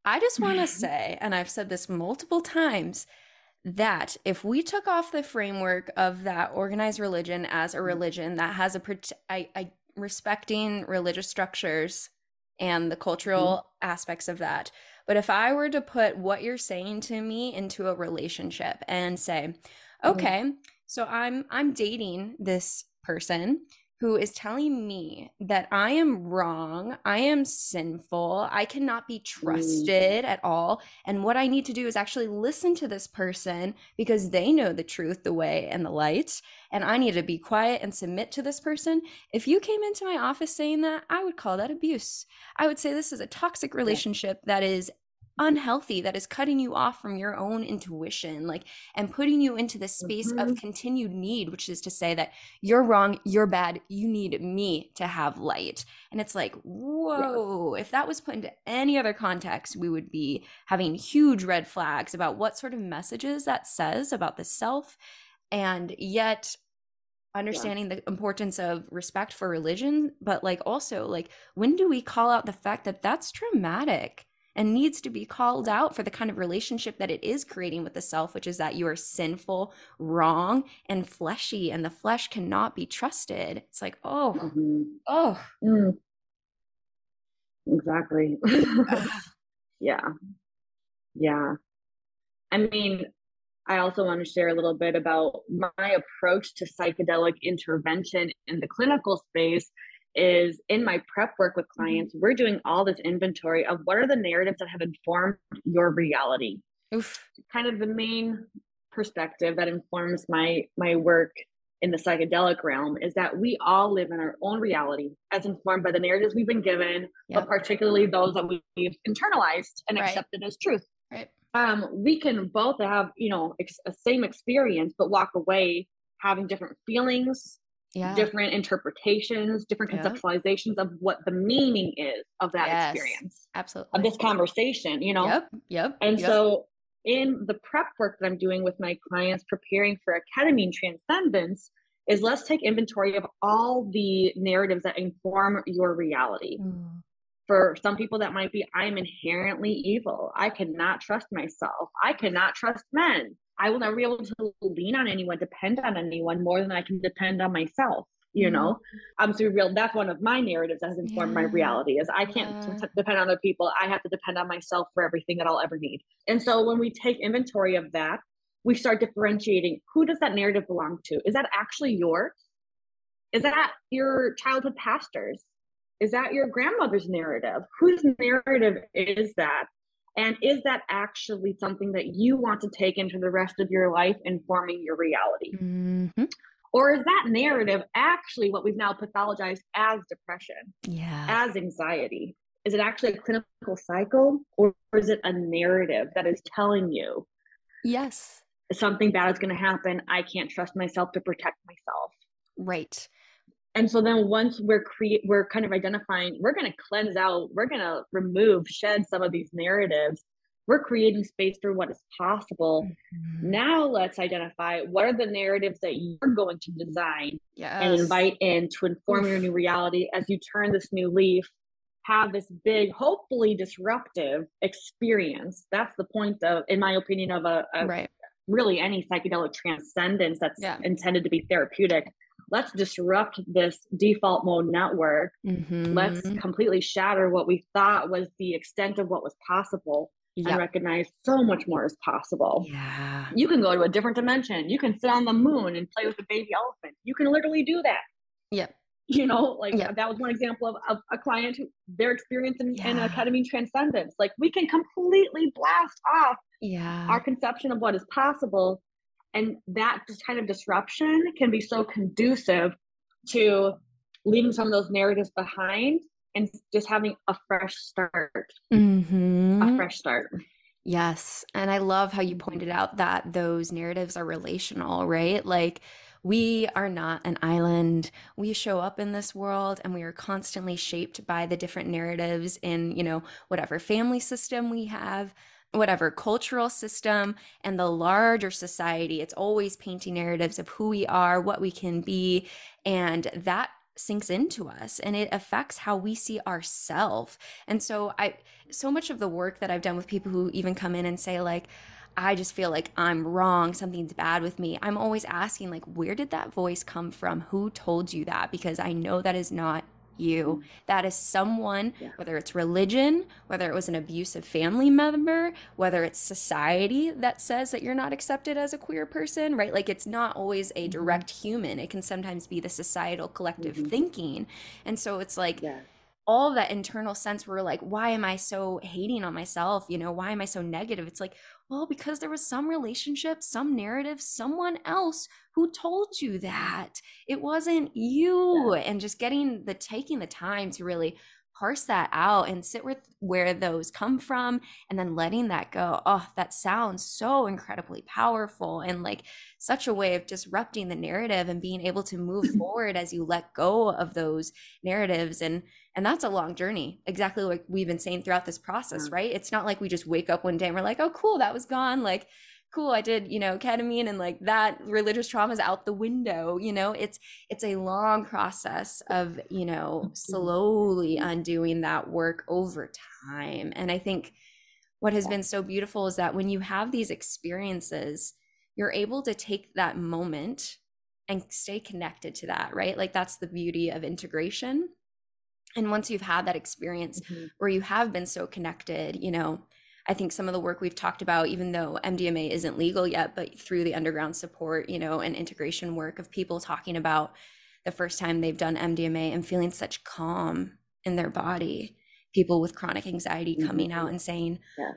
I just want to *laughs* say, and I've said this multiple times, that if we took off the framework of that organized religion as a religion that has a, I, I respecting religious structures and the cultural mm-hmm. aspects of that. But if I were to put what you're saying to me into a relationship and say, mm-hmm. okay, mm-hmm. so I'm I'm dating this person who is telling me that I am wrong, I am sinful, I cannot be mm. trusted at all. And what I need to do is actually listen to this person because they know the truth, the way, and the light. And I need to be quiet and submit to this person. If you came into my office saying that, I would call that abuse. I would say this is a toxic relationship that is unhealthy that is cutting you off from your own intuition like and putting you into the space mm-hmm. of continued need which is to say that you're wrong you're bad you need me to have light and it's like whoa yeah. if that was put into any other context we would be having huge red flags about what sort of messages that says about the self and yet understanding yeah. the importance of respect for religion but like also like when do we call out the fact that that's traumatic and needs to be called out for the kind of relationship that it is creating with the self, which is that you are sinful, wrong, and fleshy, and the flesh cannot be trusted. It's like, oh, mm-hmm. oh. Mm. Exactly. *laughs* yeah. Yeah. I mean, I also want to share a little bit about my approach to psychedelic intervention in the clinical space is in my prep work with mm-hmm. clients, we're doing all this inventory of what are the narratives that have informed your reality. Oof. Kind of the main perspective that informs my my work in the psychedelic realm is that we all live in our own reality as informed by the narratives we've been given, yep. but particularly those that we've internalized and right. accepted as truth. Um, we can both have, you know, ex- a same experience, but walk away having different feelings, yeah. different interpretations, different conceptualizations of what the meaning is of that yes, experience. Absolutely. Of this conversation, you know? Yep. Yep. And yep. so in the prep work that I'm doing with my clients preparing for a ketamine transcendence is let's take inventory of all the narratives that inform your reality. Mm. For some people, that might be I'm inherently evil. I cannot trust myself. I cannot trust men. I will never be able to lean on anyone, depend on anyone more than I can depend on myself. You mm-hmm. know, I'm so real. That's one of my narratives that has informed yeah. my reality is I can't yeah. t- depend on other people. I have to depend on myself for everything that I'll ever need. And so when we take inventory of that, we start differentiating who does that narrative belong to? Is that actually yours? Is that your childhood pastors? Is that your grandmother's narrative? Whose narrative is that? And is that actually something that you want to take into the rest of your life, informing your reality? Mm-hmm. Or is that narrative actually what we've now pathologized as depression, yeah. as anxiety? Is it actually a clinical cycle, or is it a narrative that is telling you, yes, something bad is going to happen? I can't trust myself to protect myself. Right and so then once we're create we're kind of identifying we're going to cleanse out we're going to remove shed some of these narratives we're creating space for what is possible mm-hmm. now let's identify what are the narratives that you're going to design yes. and invite in to inform Oof. your new reality as you turn this new leaf have this big hopefully disruptive experience that's the point of in my opinion of a, a right. really any psychedelic transcendence that's yeah. intended to be therapeutic let's disrupt this default mode network. Mm-hmm. Let's completely shatter what we thought was the extent of what was possible yep. and recognize so much more is possible. Yeah. You can go to a different dimension. You can sit on the moon and play with a baby elephant. You can literally do that. Yep. You know, like yep. that was one example of, of a client who their experience in, yeah. in a ketamine transcendence. Like we can completely blast off yeah. our conception of what is possible and that just kind of disruption can be so conducive to leaving some of those narratives behind and just having a fresh start. Mm-hmm. A fresh start. Yes. And I love how you pointed out that those narratives are relational, right? Like, we are not an island. We show up in this world and we are constantly shaped by the different narratives in, you know, whatever family system we have, whatever cultural system and the larger society it's always painting narratives of who we are what we can be and that sinks into us and it affects how we see ourselves. And so I so much of the work that I've done with people who even come in and say like I just feel like I'm wrong, something's bad with me. I'm always asking like where did that voice come from? Who told you that? Because I know that is not you. That is someone, yeah. whether it's religion, whether it was an abusive family member, whether it's society that says that you're not accepted as a queer person, right? Like it's not always a mm-hmm. direct human. It can sometimes be the societal collective mm-hmm. thinking. And so it's like, yeah all that internal sense where like why am i so hating on myself? You know why am i so negative? It's like well because there was some relationship some narrative someone else who told you that. It wasn't you. Yeah. and just getting the taking the time to really parse that out and sit with where those come from and then letting that go. Oh that sounds so incredibly powerful and like such a way of disrupting the narrative and being able to move *clears throat* forward as you let go of those narratives and and that's a long journey exactly like we've been saying throughout this process right? It's not like we just wake up one day and we're like oh cool that was gone like cool i did you know ketamine and like that religious trauma is out the window you know? It's it's a long process of you know mm-hmm. slowly undoing that work over time. And i think what has been so beautiful is that when you have these experiences you're able to take that moment and stay connected to that right? Like that's the beauty of integration and once you've had that experience mm-hmm. where you have been so connected you know I think some of the work we've talked about, even though MDMA isn't legal yet, but through the underground support, you know, and integration work of people talking about the first time they've done MDMA and feeling such calm in their body, people with chronic anxiety coming mm-hmm. out and saying, yeah.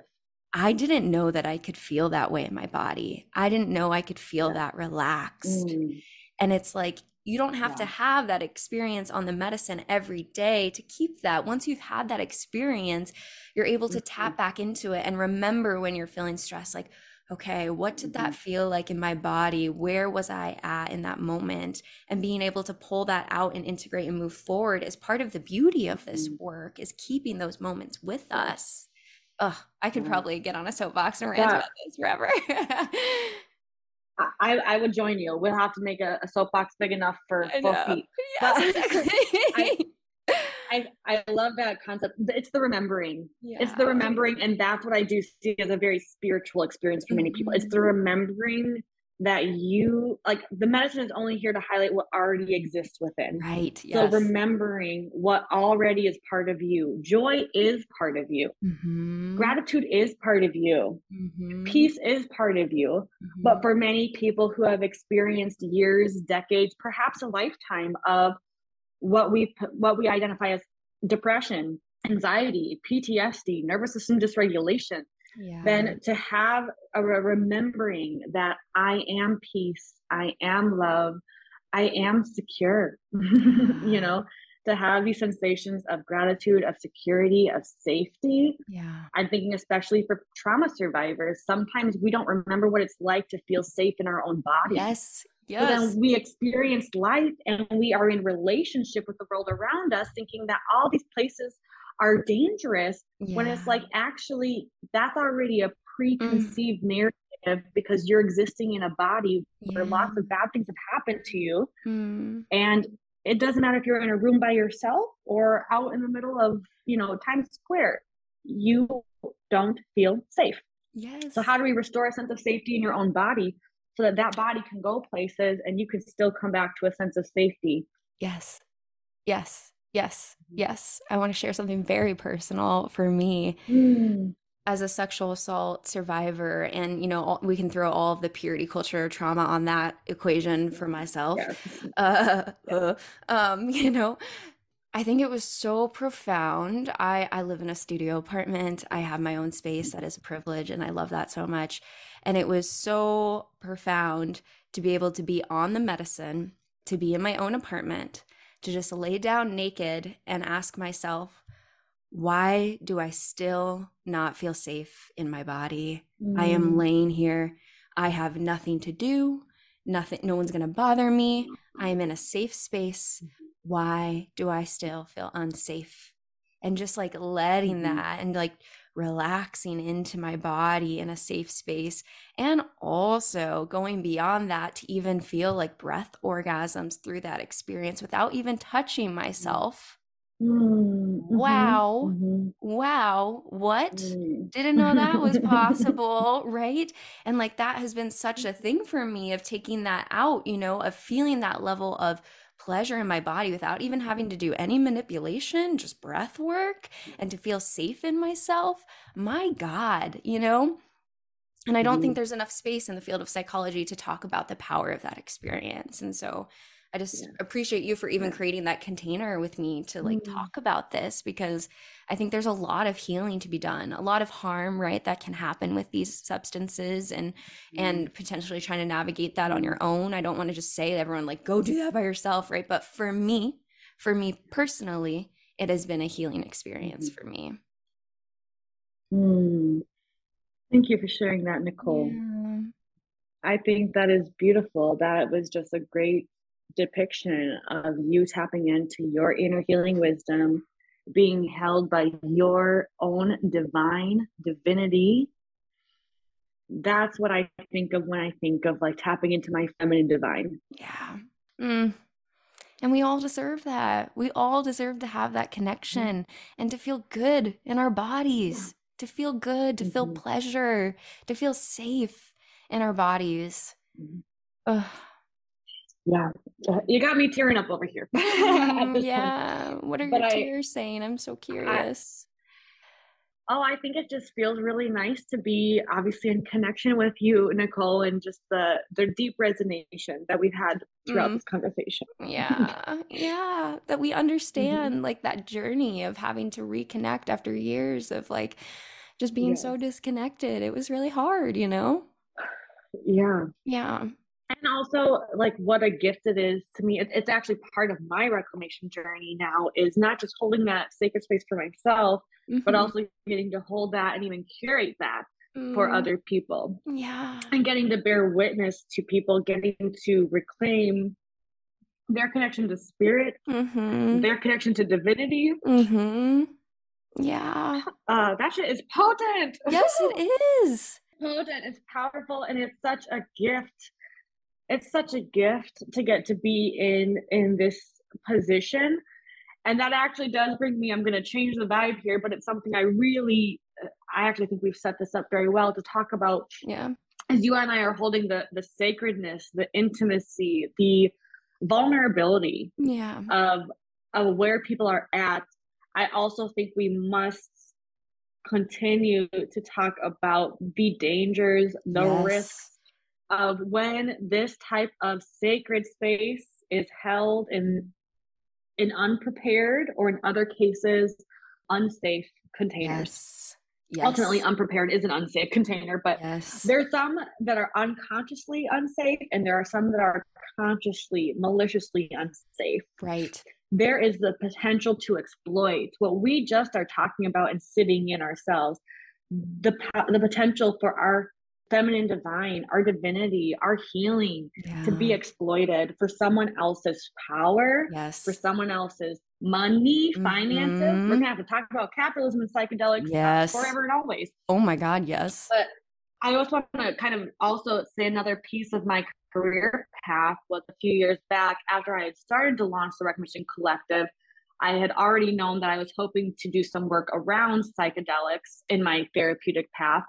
I didn't know that I could feel that way in my body. I didn't know I could feel yeah. that relaxed. Mm. And it's like, you don't have yeah. to have that experience on the medicine every day to keep that. Once you've had that experience, you're able to tap mm-hmm. back into it and remember when you're feeling stressed like okay what did that mm-hmm. feel like in my body where was i at in that moment and being able to pull that out and integrate and move forward is part of the beauty of this mm-hmm. work is keeping those moments with us Ugh, i could probably get on a soapbox and rant yeah. about this forever *laughs* I, I would join you. We'll have to make a, a soapbox big enough for both feet. Yes, exactly. *laughs* I, I, I love that concept. It's the remembering. Yeah. It's the remembering. And that's what I do see as a very spiritual experience for many people. It's the mm-hmm. remembering that you like the medicine is only here to highlight what already exists within. Right. Yes. So remembering what already is part of you. Joy is part of you. Mm-hmm. Gratitude is part of you. Mm-hmm. Peace is part of you. Mm-hmm. But for many people who have experienced years, decades, perhaps a lifetime of what we what we identify as depression, anxiety, PTSD, nervous system dysregulation, yeah. then to have a remembering that I am peace, I am love, I am secure, *laughs* you know, to have these sensations of gratitude, of security, of safety. Yeah. I'm thinking, especially for trauma survivors, sometimes we don't remember what it's like to feel safe in our own body. Yes. Yes. So then we experience life and we are in relationship with the world around us, thinking that all these places are dangerous yeah. when it's like actually that's already a preconceived mm. narrative because you're existing in a body yeah. where lots of bad things have happened to you. Mm. And it doesn't matter if you're in a room by yourself or out in the middle of, you know, Times Square, you don't feel safe. Yes. So how do we restore a sense of safety in your own body so that that body can go places and you can still come back to a sense of safety. Yes. Yes. Yes. Mm-hmm. Yes. I want to share something very personal for me. Mm. As a sexual assault survivor, and you know, we can throw all of the purity culture trauma on that equation for myself. Yes. *laughs* Uh, yeah. uh, um, you know, I think it was so profound. I I live in a studio apartment. I have my own space. That is a privilege, and I love that so much. And it was so profound to be able to be on the medicine, to be in my own apartment, to just lay down naked and ask myself, why do I still not feel safe in my body? Mm. I am mm. laying here. I have nothing to do. Nothing, no one's going to bother me. I am in a safe space. Why do I still feel unsafe? and just like letting Mhm. that and like relaxing into my body in a safe space and also going beyond that to even feel like breath orgasms through that experience without even touching myself Mm, mhm, Wow. mhm, wow what mm. didn't know that was *laughs* possible, right? And like that has been such a thing for me of taking that out, you know, of feeling that level of pleasure in my body without even having to do any manipulation, just breath work and to feel safe in myself. My God, you know? And I don't think Mhm. there's enough space in the field of psychology to talk about the power of that experience. And so I just Yeah. appreciate you for even creating that container with me to like Mm. talk about this because I think there's a lot of healing to be done, a lot of harm, right, that can happen with these substances and and potentially trying to navigate that on Mm. your own. I don't want to just say to everyone like go do that by yourself, right? But for me, for me personally, it has been a healing experience Mhm. for me. Mm. Thank you for sharing that, Nicole. Yeah. I think that is beautiful. That was just a great depiction of you tapping into your inner healing wisdom, being held by your own divine divinity. That's what I think of when I think of like tapping into my feminine divine. Yeah. Mm. And we all deserve that. We all deserve to have that connection and to feel good in our bodies, to feel good, to feel Mhm. pleasure, to feel safe in our bodies. Mhm. Yeah, Uh, you got me tearing up over here. *laughs* Mm, *laughs* point. yeah. What are But your I- tears saying? I'm so curious. Oh, I think it just feels really nice to be obviously in connection with you, Nicole, and just the the deep resonation that we've had throughout Mm. this conversation. Yeah, yeah, that we understand like that journey of having to reconnect after years of like just being so disconnected. It was really hard, you know? Yeah. Yeah. And also, like, what a gift it is to me. It, it's actually part of my reclamation journey now, is not just holding that sacred space for myself, but Mhm. also getting to hold that and even curate that for Mm, other people. Yeah. And getting to bear witness to people getting to reclaim their connection to spirit, Mm-hmm. their connection to divinity. Mm-hmm. Yeah. Uh, that shit is potent. Yes, it is. *laughs* potent, it's powerful, and it's such a gift. It's such a gift to get to be in in this position. And that actually does bring me, I'm gonna change the vibe here, but it's something I really I actually think we've set this up very well to talk about Yeah. as you and I are holding the the sacredness, the intimacy, the vulnerability Yeah. of of where people are at. I also think we must continue to talk about the dangers, the Yes. risks of when this type of sacred space is held in in unprepared or in other cases unsafe containers. Yes. Yes. Ultimately, unprepared is an unsafe container, but yes. there's some that are unconsciously unsafe, and there are some that are consciously, maliciously unsafe. Right. There is the potential to exploit what we just are talking about and sitting in ourselves. The po- the potential for our feminine divine, our divinity, our healing to be exploited for someone else's power, Yes. for someone else's money, finances. Mhm. We're gonna have to talk about capitalism and psychedelics uh, Yes. forever and always. Oh my God, yes. But I also want to kind of also say another piece of my career path was a few years back after I had started to launch the Reclamation Collective. I had already known that I was hoping to do some work around psychedelics in my therapeutic path,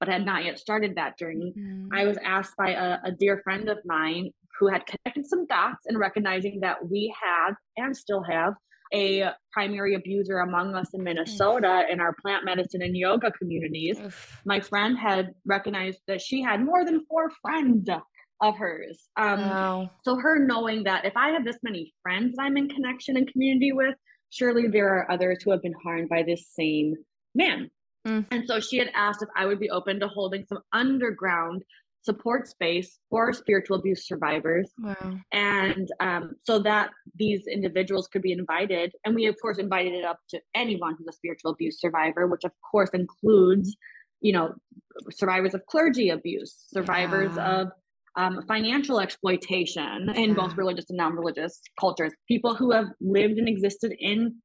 but had not yet started that journey. Mhm. I was asked by a, a dear friend of mine who had connected some dots and recognizing that we had and still have a primary abuser among us in Minnesota in our plant medicine and yoga communities. Oof. My friend had recognized that she had more than four friends of hers. Um, Wow. so her knowing that if I have this many friends that I'm in connection and community with, surely there are others who have been harmed by this same man. Mm. And so she had asked if I would be open to holding some underground support space for spiritual abuse survivors Wow. and um, so that these individuals could be invited and we of course invited it up to anyone who's a spiritual abuse survivor which of course includes you know survivors of clergy abuse survivors Yeah. of um, financial exploitation in both religious and non-religious cultures people who have lived and existed in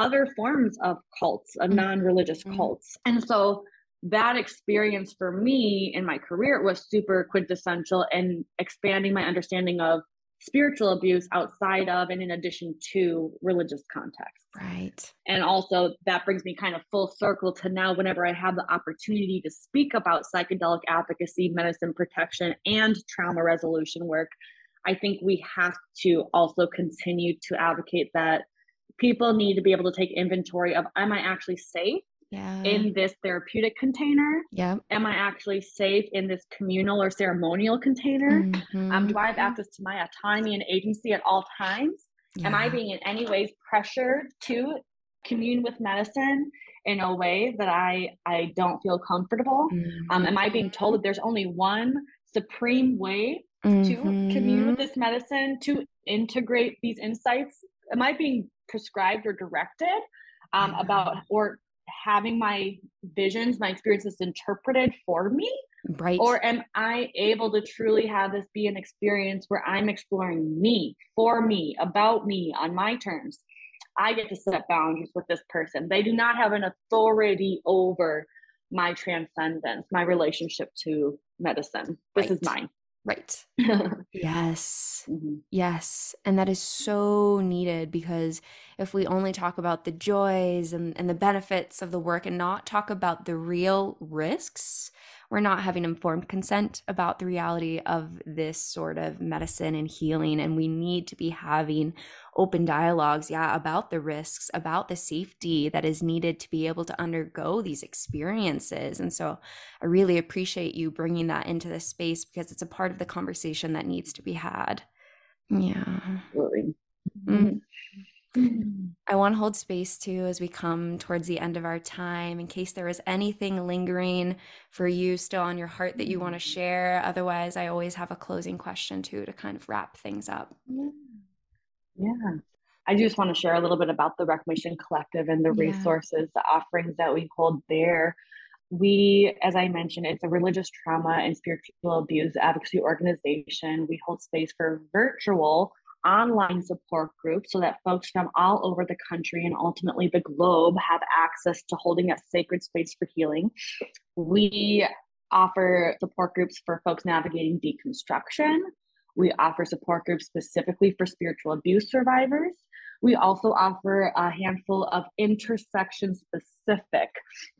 other forms of cults, of Mm. non-religious Mhm. cults. And so that experience for me in my career was super quintessential in expanding my understanding of spiritual abuse outside of and in addition to religious contexts. Right. And also, that brings me kind of full circle to now, whenever I have the opportunity to speak about psychedelic advocacy, medicine protection, and trauma resolution work, I think we have to also continue to advocate that people need to be able to take inventory of Am I actually safe Yeah. in this therapeutic container? yeah. Am I actually safe in this communal or ceremonial container? Um, do I have access to my autonomy and agency at all times? Am I being in any ways pressured to commune with medicine in a way that I I don't feel comfortable? Um, am I being told that there's only one supreme way to commune with Mhm. this medicine to integrate these insights? Am I being prescribed or directed um, about or having my visions, my experiences interpreted for me? Right. Or am I able to truly have this be an experience where I'm exploring me, for me, about me, on my terms? I get to set boundaries with this person. They do not have an authority over my transcendence, my relationship to medicine. This is mine. Right. *laughs* Yes. Mm-hmm. Yes. And that is so needed because if we only talk about the joys and, and the benefits of the work and not talk about the real risks, we're not having informed consent about the reality of this sort of medicine and healing. And we need to be having open dialogues, yeah, about the risks, about the safety that is needed to be able to undergo these experiences. And so I really appreciate you bringing that into this space because it's a part of the conversation that needs to be had. Yeah. Absolutely. Mm. Mhm. I want to hold space too as we come towards the end of our time in case there is anything lingering for you still on your heart that you want to share. Otherwise, I always have a closing question too to kind of wrap things up. Yeah. Yeah. I just want to share a little bit about the Reclamation Collective and the Yeah. resources, the offerings that we hold there. We, as I mentioned, it's a religious trauma and spiritual abuse advocacy organization. We hold space for virtual online support groups so that folks from all over the country and ultimately the globe have access to holding a sacred space for healing. We offer support groups for folks navigating deconstruction. We offer support groups specifically for spiritual abuse survivors. We also offer a handful of intersection specific,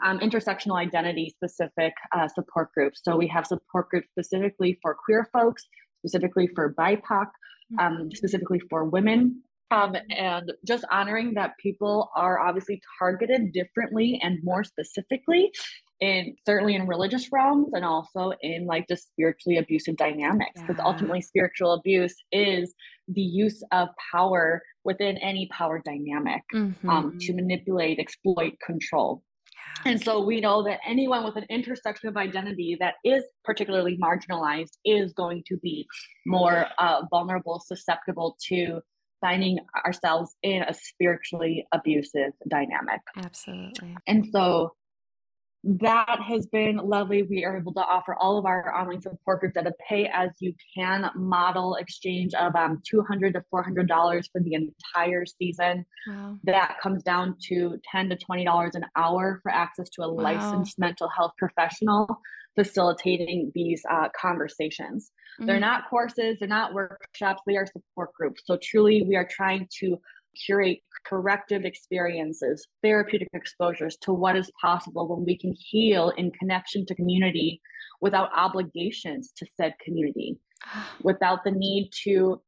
um, intersectional identity specific uh, support groups. So we have support groups specifically for queer folks, specifically for BIPOC, um, specifically for women. Um, and just honoring that people are obviously targeted differently and more specifically in certainly in religious realms and also in like just spiritually abusive dynamics because Yeah. ultimately spiritual abuse is the use of power within any power dynamic um, Mhm. to manipulate exploit control. And so we know that anyone with an intersection of identity that is particularly marginalized is going to be more uh, vulnerable, susceptible to finding ourselves in a spiritually abusive dynamic. Absolutely. And so that has been lovely. We are able to offer all of our online support groups at a pay as you can model exchange of um, 200 to $400 for the entire season. Wow. That comes down to 10 to $20 an hour for access to a Wow. licensed mental health professional facilitating these uh, conversations. They're Mhm. not courses, they're not workshops, they are support groups. So truly, we are trying to curate corrective experiences, therapeutic exposures to what is possible when we can heal in connection to community without obligations to said community, *sighs* without the need to,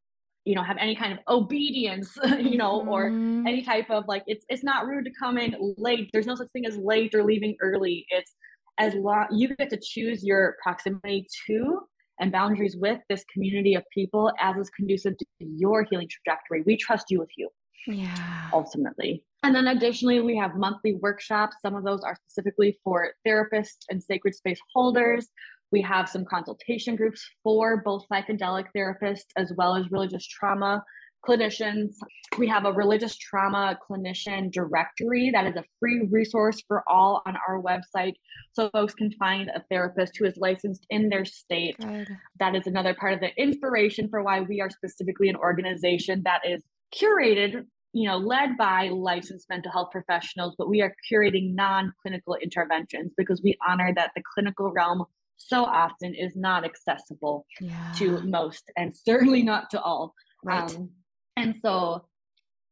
you know, have any kind of obedience, *laughs* you know, or Mhm. any type of like it's it's not rude to come in late. There's no such thing as late or leaving early. It's as long you get to choose your proximity to and boundaries with this community of people as is conducive to your healing trajectory. We trust you with you yeah. ultimately. And then additionally, we have monthly workshops. Some of those are specifically for therapists and sacred space holders. We have some consultation groups for both psychedelic therapists as well as religious trauma clinicians. We have a religious trauma clinician directory that is a free resource for all on our website. So folks can find a therapist who is licensed in their state Good. that is another part of the inspiration for why we are specifically an organization that is curated you know, led by licensed mental health professionals, but we are curating non-clinical interventions because we honor that the clinical realm so often is not accessible Yeah. to most and certainly not to all. Right. Um, and so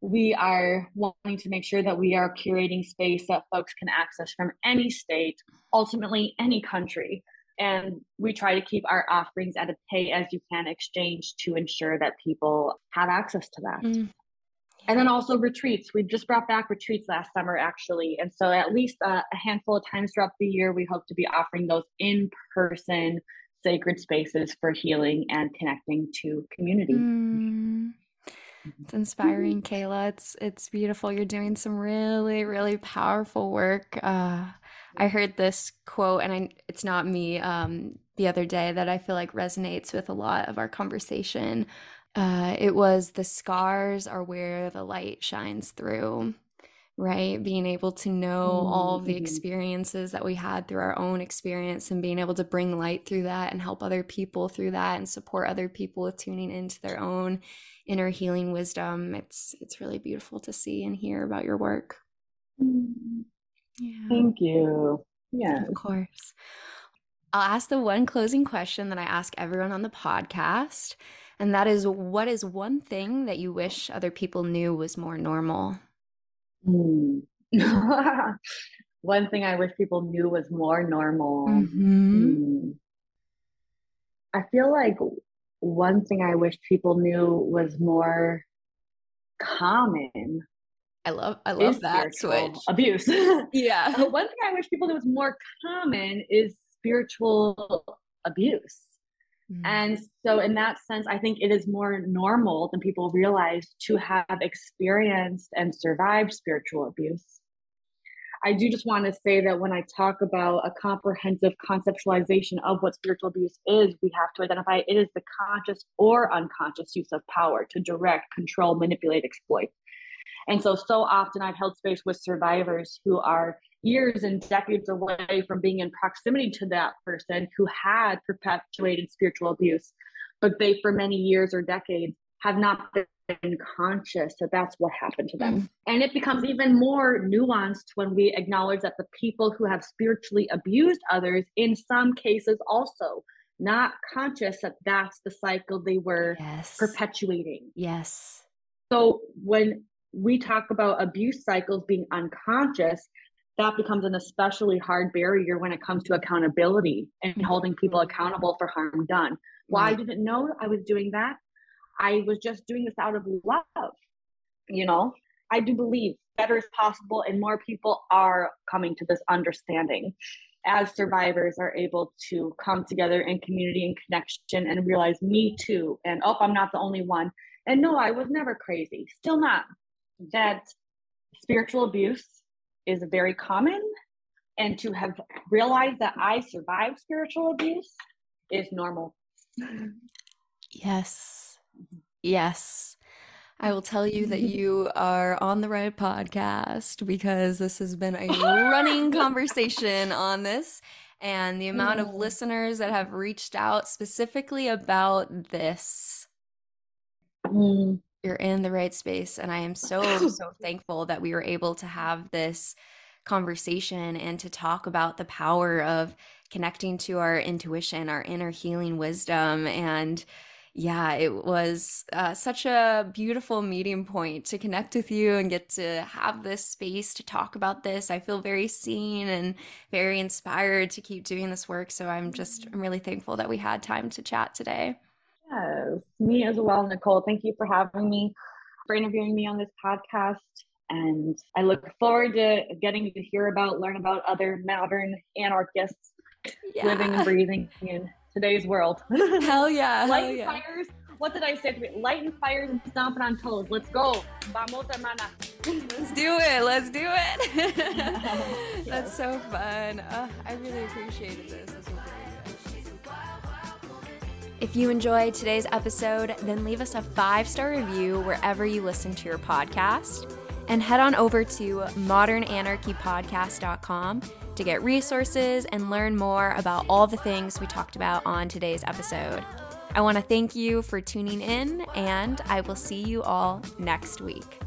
we are wanting to make sure that we are curating space that folks can access from any state, ultimately any country. And we try to keep our offerings at a pay as you can exchange to ensure that people have access to that. Mm. And then also retreats. We just brought back retreats last summer, actually. And so, at least a, a handful of times throughout the year, we hope to be offering those in person sacred spaces for healing and connecting to community. Mm. It's inspiring, Kayla. It's it's beautiful. You're doing some really, really powerful work. Uh, I heard this quote, and I, it's not me, um, the other day that I feel like resonates with a lot of our conversation. Uh, it was the scars are where the light shines through, right? Being able to know all of the Mhm. experiences that we had through our own experience and being able to bring light through that and help other people through that and support other people with tuning into their own inner healing wisdom. It's it's really beautiful to see and hear about your work. Yeah. Thank you. Yeah. Of course. I'll ask the one closing question that I ask everyone on the podcast, and that is what is one thing that you wish other people knew was more normal? Hmm. *laughs* One thing I wish people knew was more normal. Mm-hmm. Hmm. I feel like one thing I wish people knew was more common I love I love that switch. abuse. *laughs* Yeah. Uh, one thing I wish people knew was more common is spiritual abuse. Mm. And so, in that sense, I think it is more normal than people realize to have experienced and survived spiritual abuse. I do just want to say that when I talk about a comprehensive conceptualization of what spiritual abuse is, we have to identify it is the conscious or unconscious use of power to direct, control, manipulate, exploit. And so, so often I've held space with survivors who are years and decades away from being in proximity to that person who had perpetuated spiritual abuse, but they, for many years or decades, have not been conscious that that's what happened to them. Mm. And it becomes even more nuanced when we acknowledge that the people who have spiritually abused others, in some cases, also not conscious that that's the cycle they were Yes. perpetuating. Yes. So when we talk about abuse cycles being unconscious, that becomes an especially hard barrier when it comes to accountability and mm-hmm. holding people accountable for harm done. Well, I didn't know I was doing that. I was just doing this out of love. You know, I do believe better is possible, and more people are coming to this understanding as survivors are able to come together in community and connection and realize me too. And oh, I'm not the only one. And no, I was never crazy, still not. That spiritual abuse is very common. And to have realized that I survived spiritual abuse is normal. Yes. Yes. I will tell you that you are on the right podcast because this has been a running *laughs* conversation on this. And the amount of Mm. listeners that have reached out specifically about this, Mm, you're in the right space. And I am so, *coughs* so thankful that we were able to have this conversation and to talk about the power of connecting to our intuition, our inner healing wisdom. And yeah, it was uh, such a beautiful meeting point to connect with you and get to have this space to talk about this. I feel very seen and very inspired to keep doing this work. So I'm just, I'm really thankful that we had time to chat today. Yes, me as well, Nicole. Thank you for having me, for interviewing me on this podcast. And I look forward to getting to hear about, learn about other modern anarchists living and breathing in today's world. *laughs* Hell yeah. Light yeah. fires. What did I say to me? Light and fires and stomping on toes. Let's go. Vamos, hermana. Let's do it. Let's do it. *laughs* *laughs* That's so fun. Uh, I really appreciated this. This was very good. If you enjoyed today's episode, then leave us a five star review wherever you listen to your podcast. And head on over to modernanarchypodcast.com to get resources and learn more about all the things we talked about on today's episode. I want to thank you for tuning in, and I will see you all next week.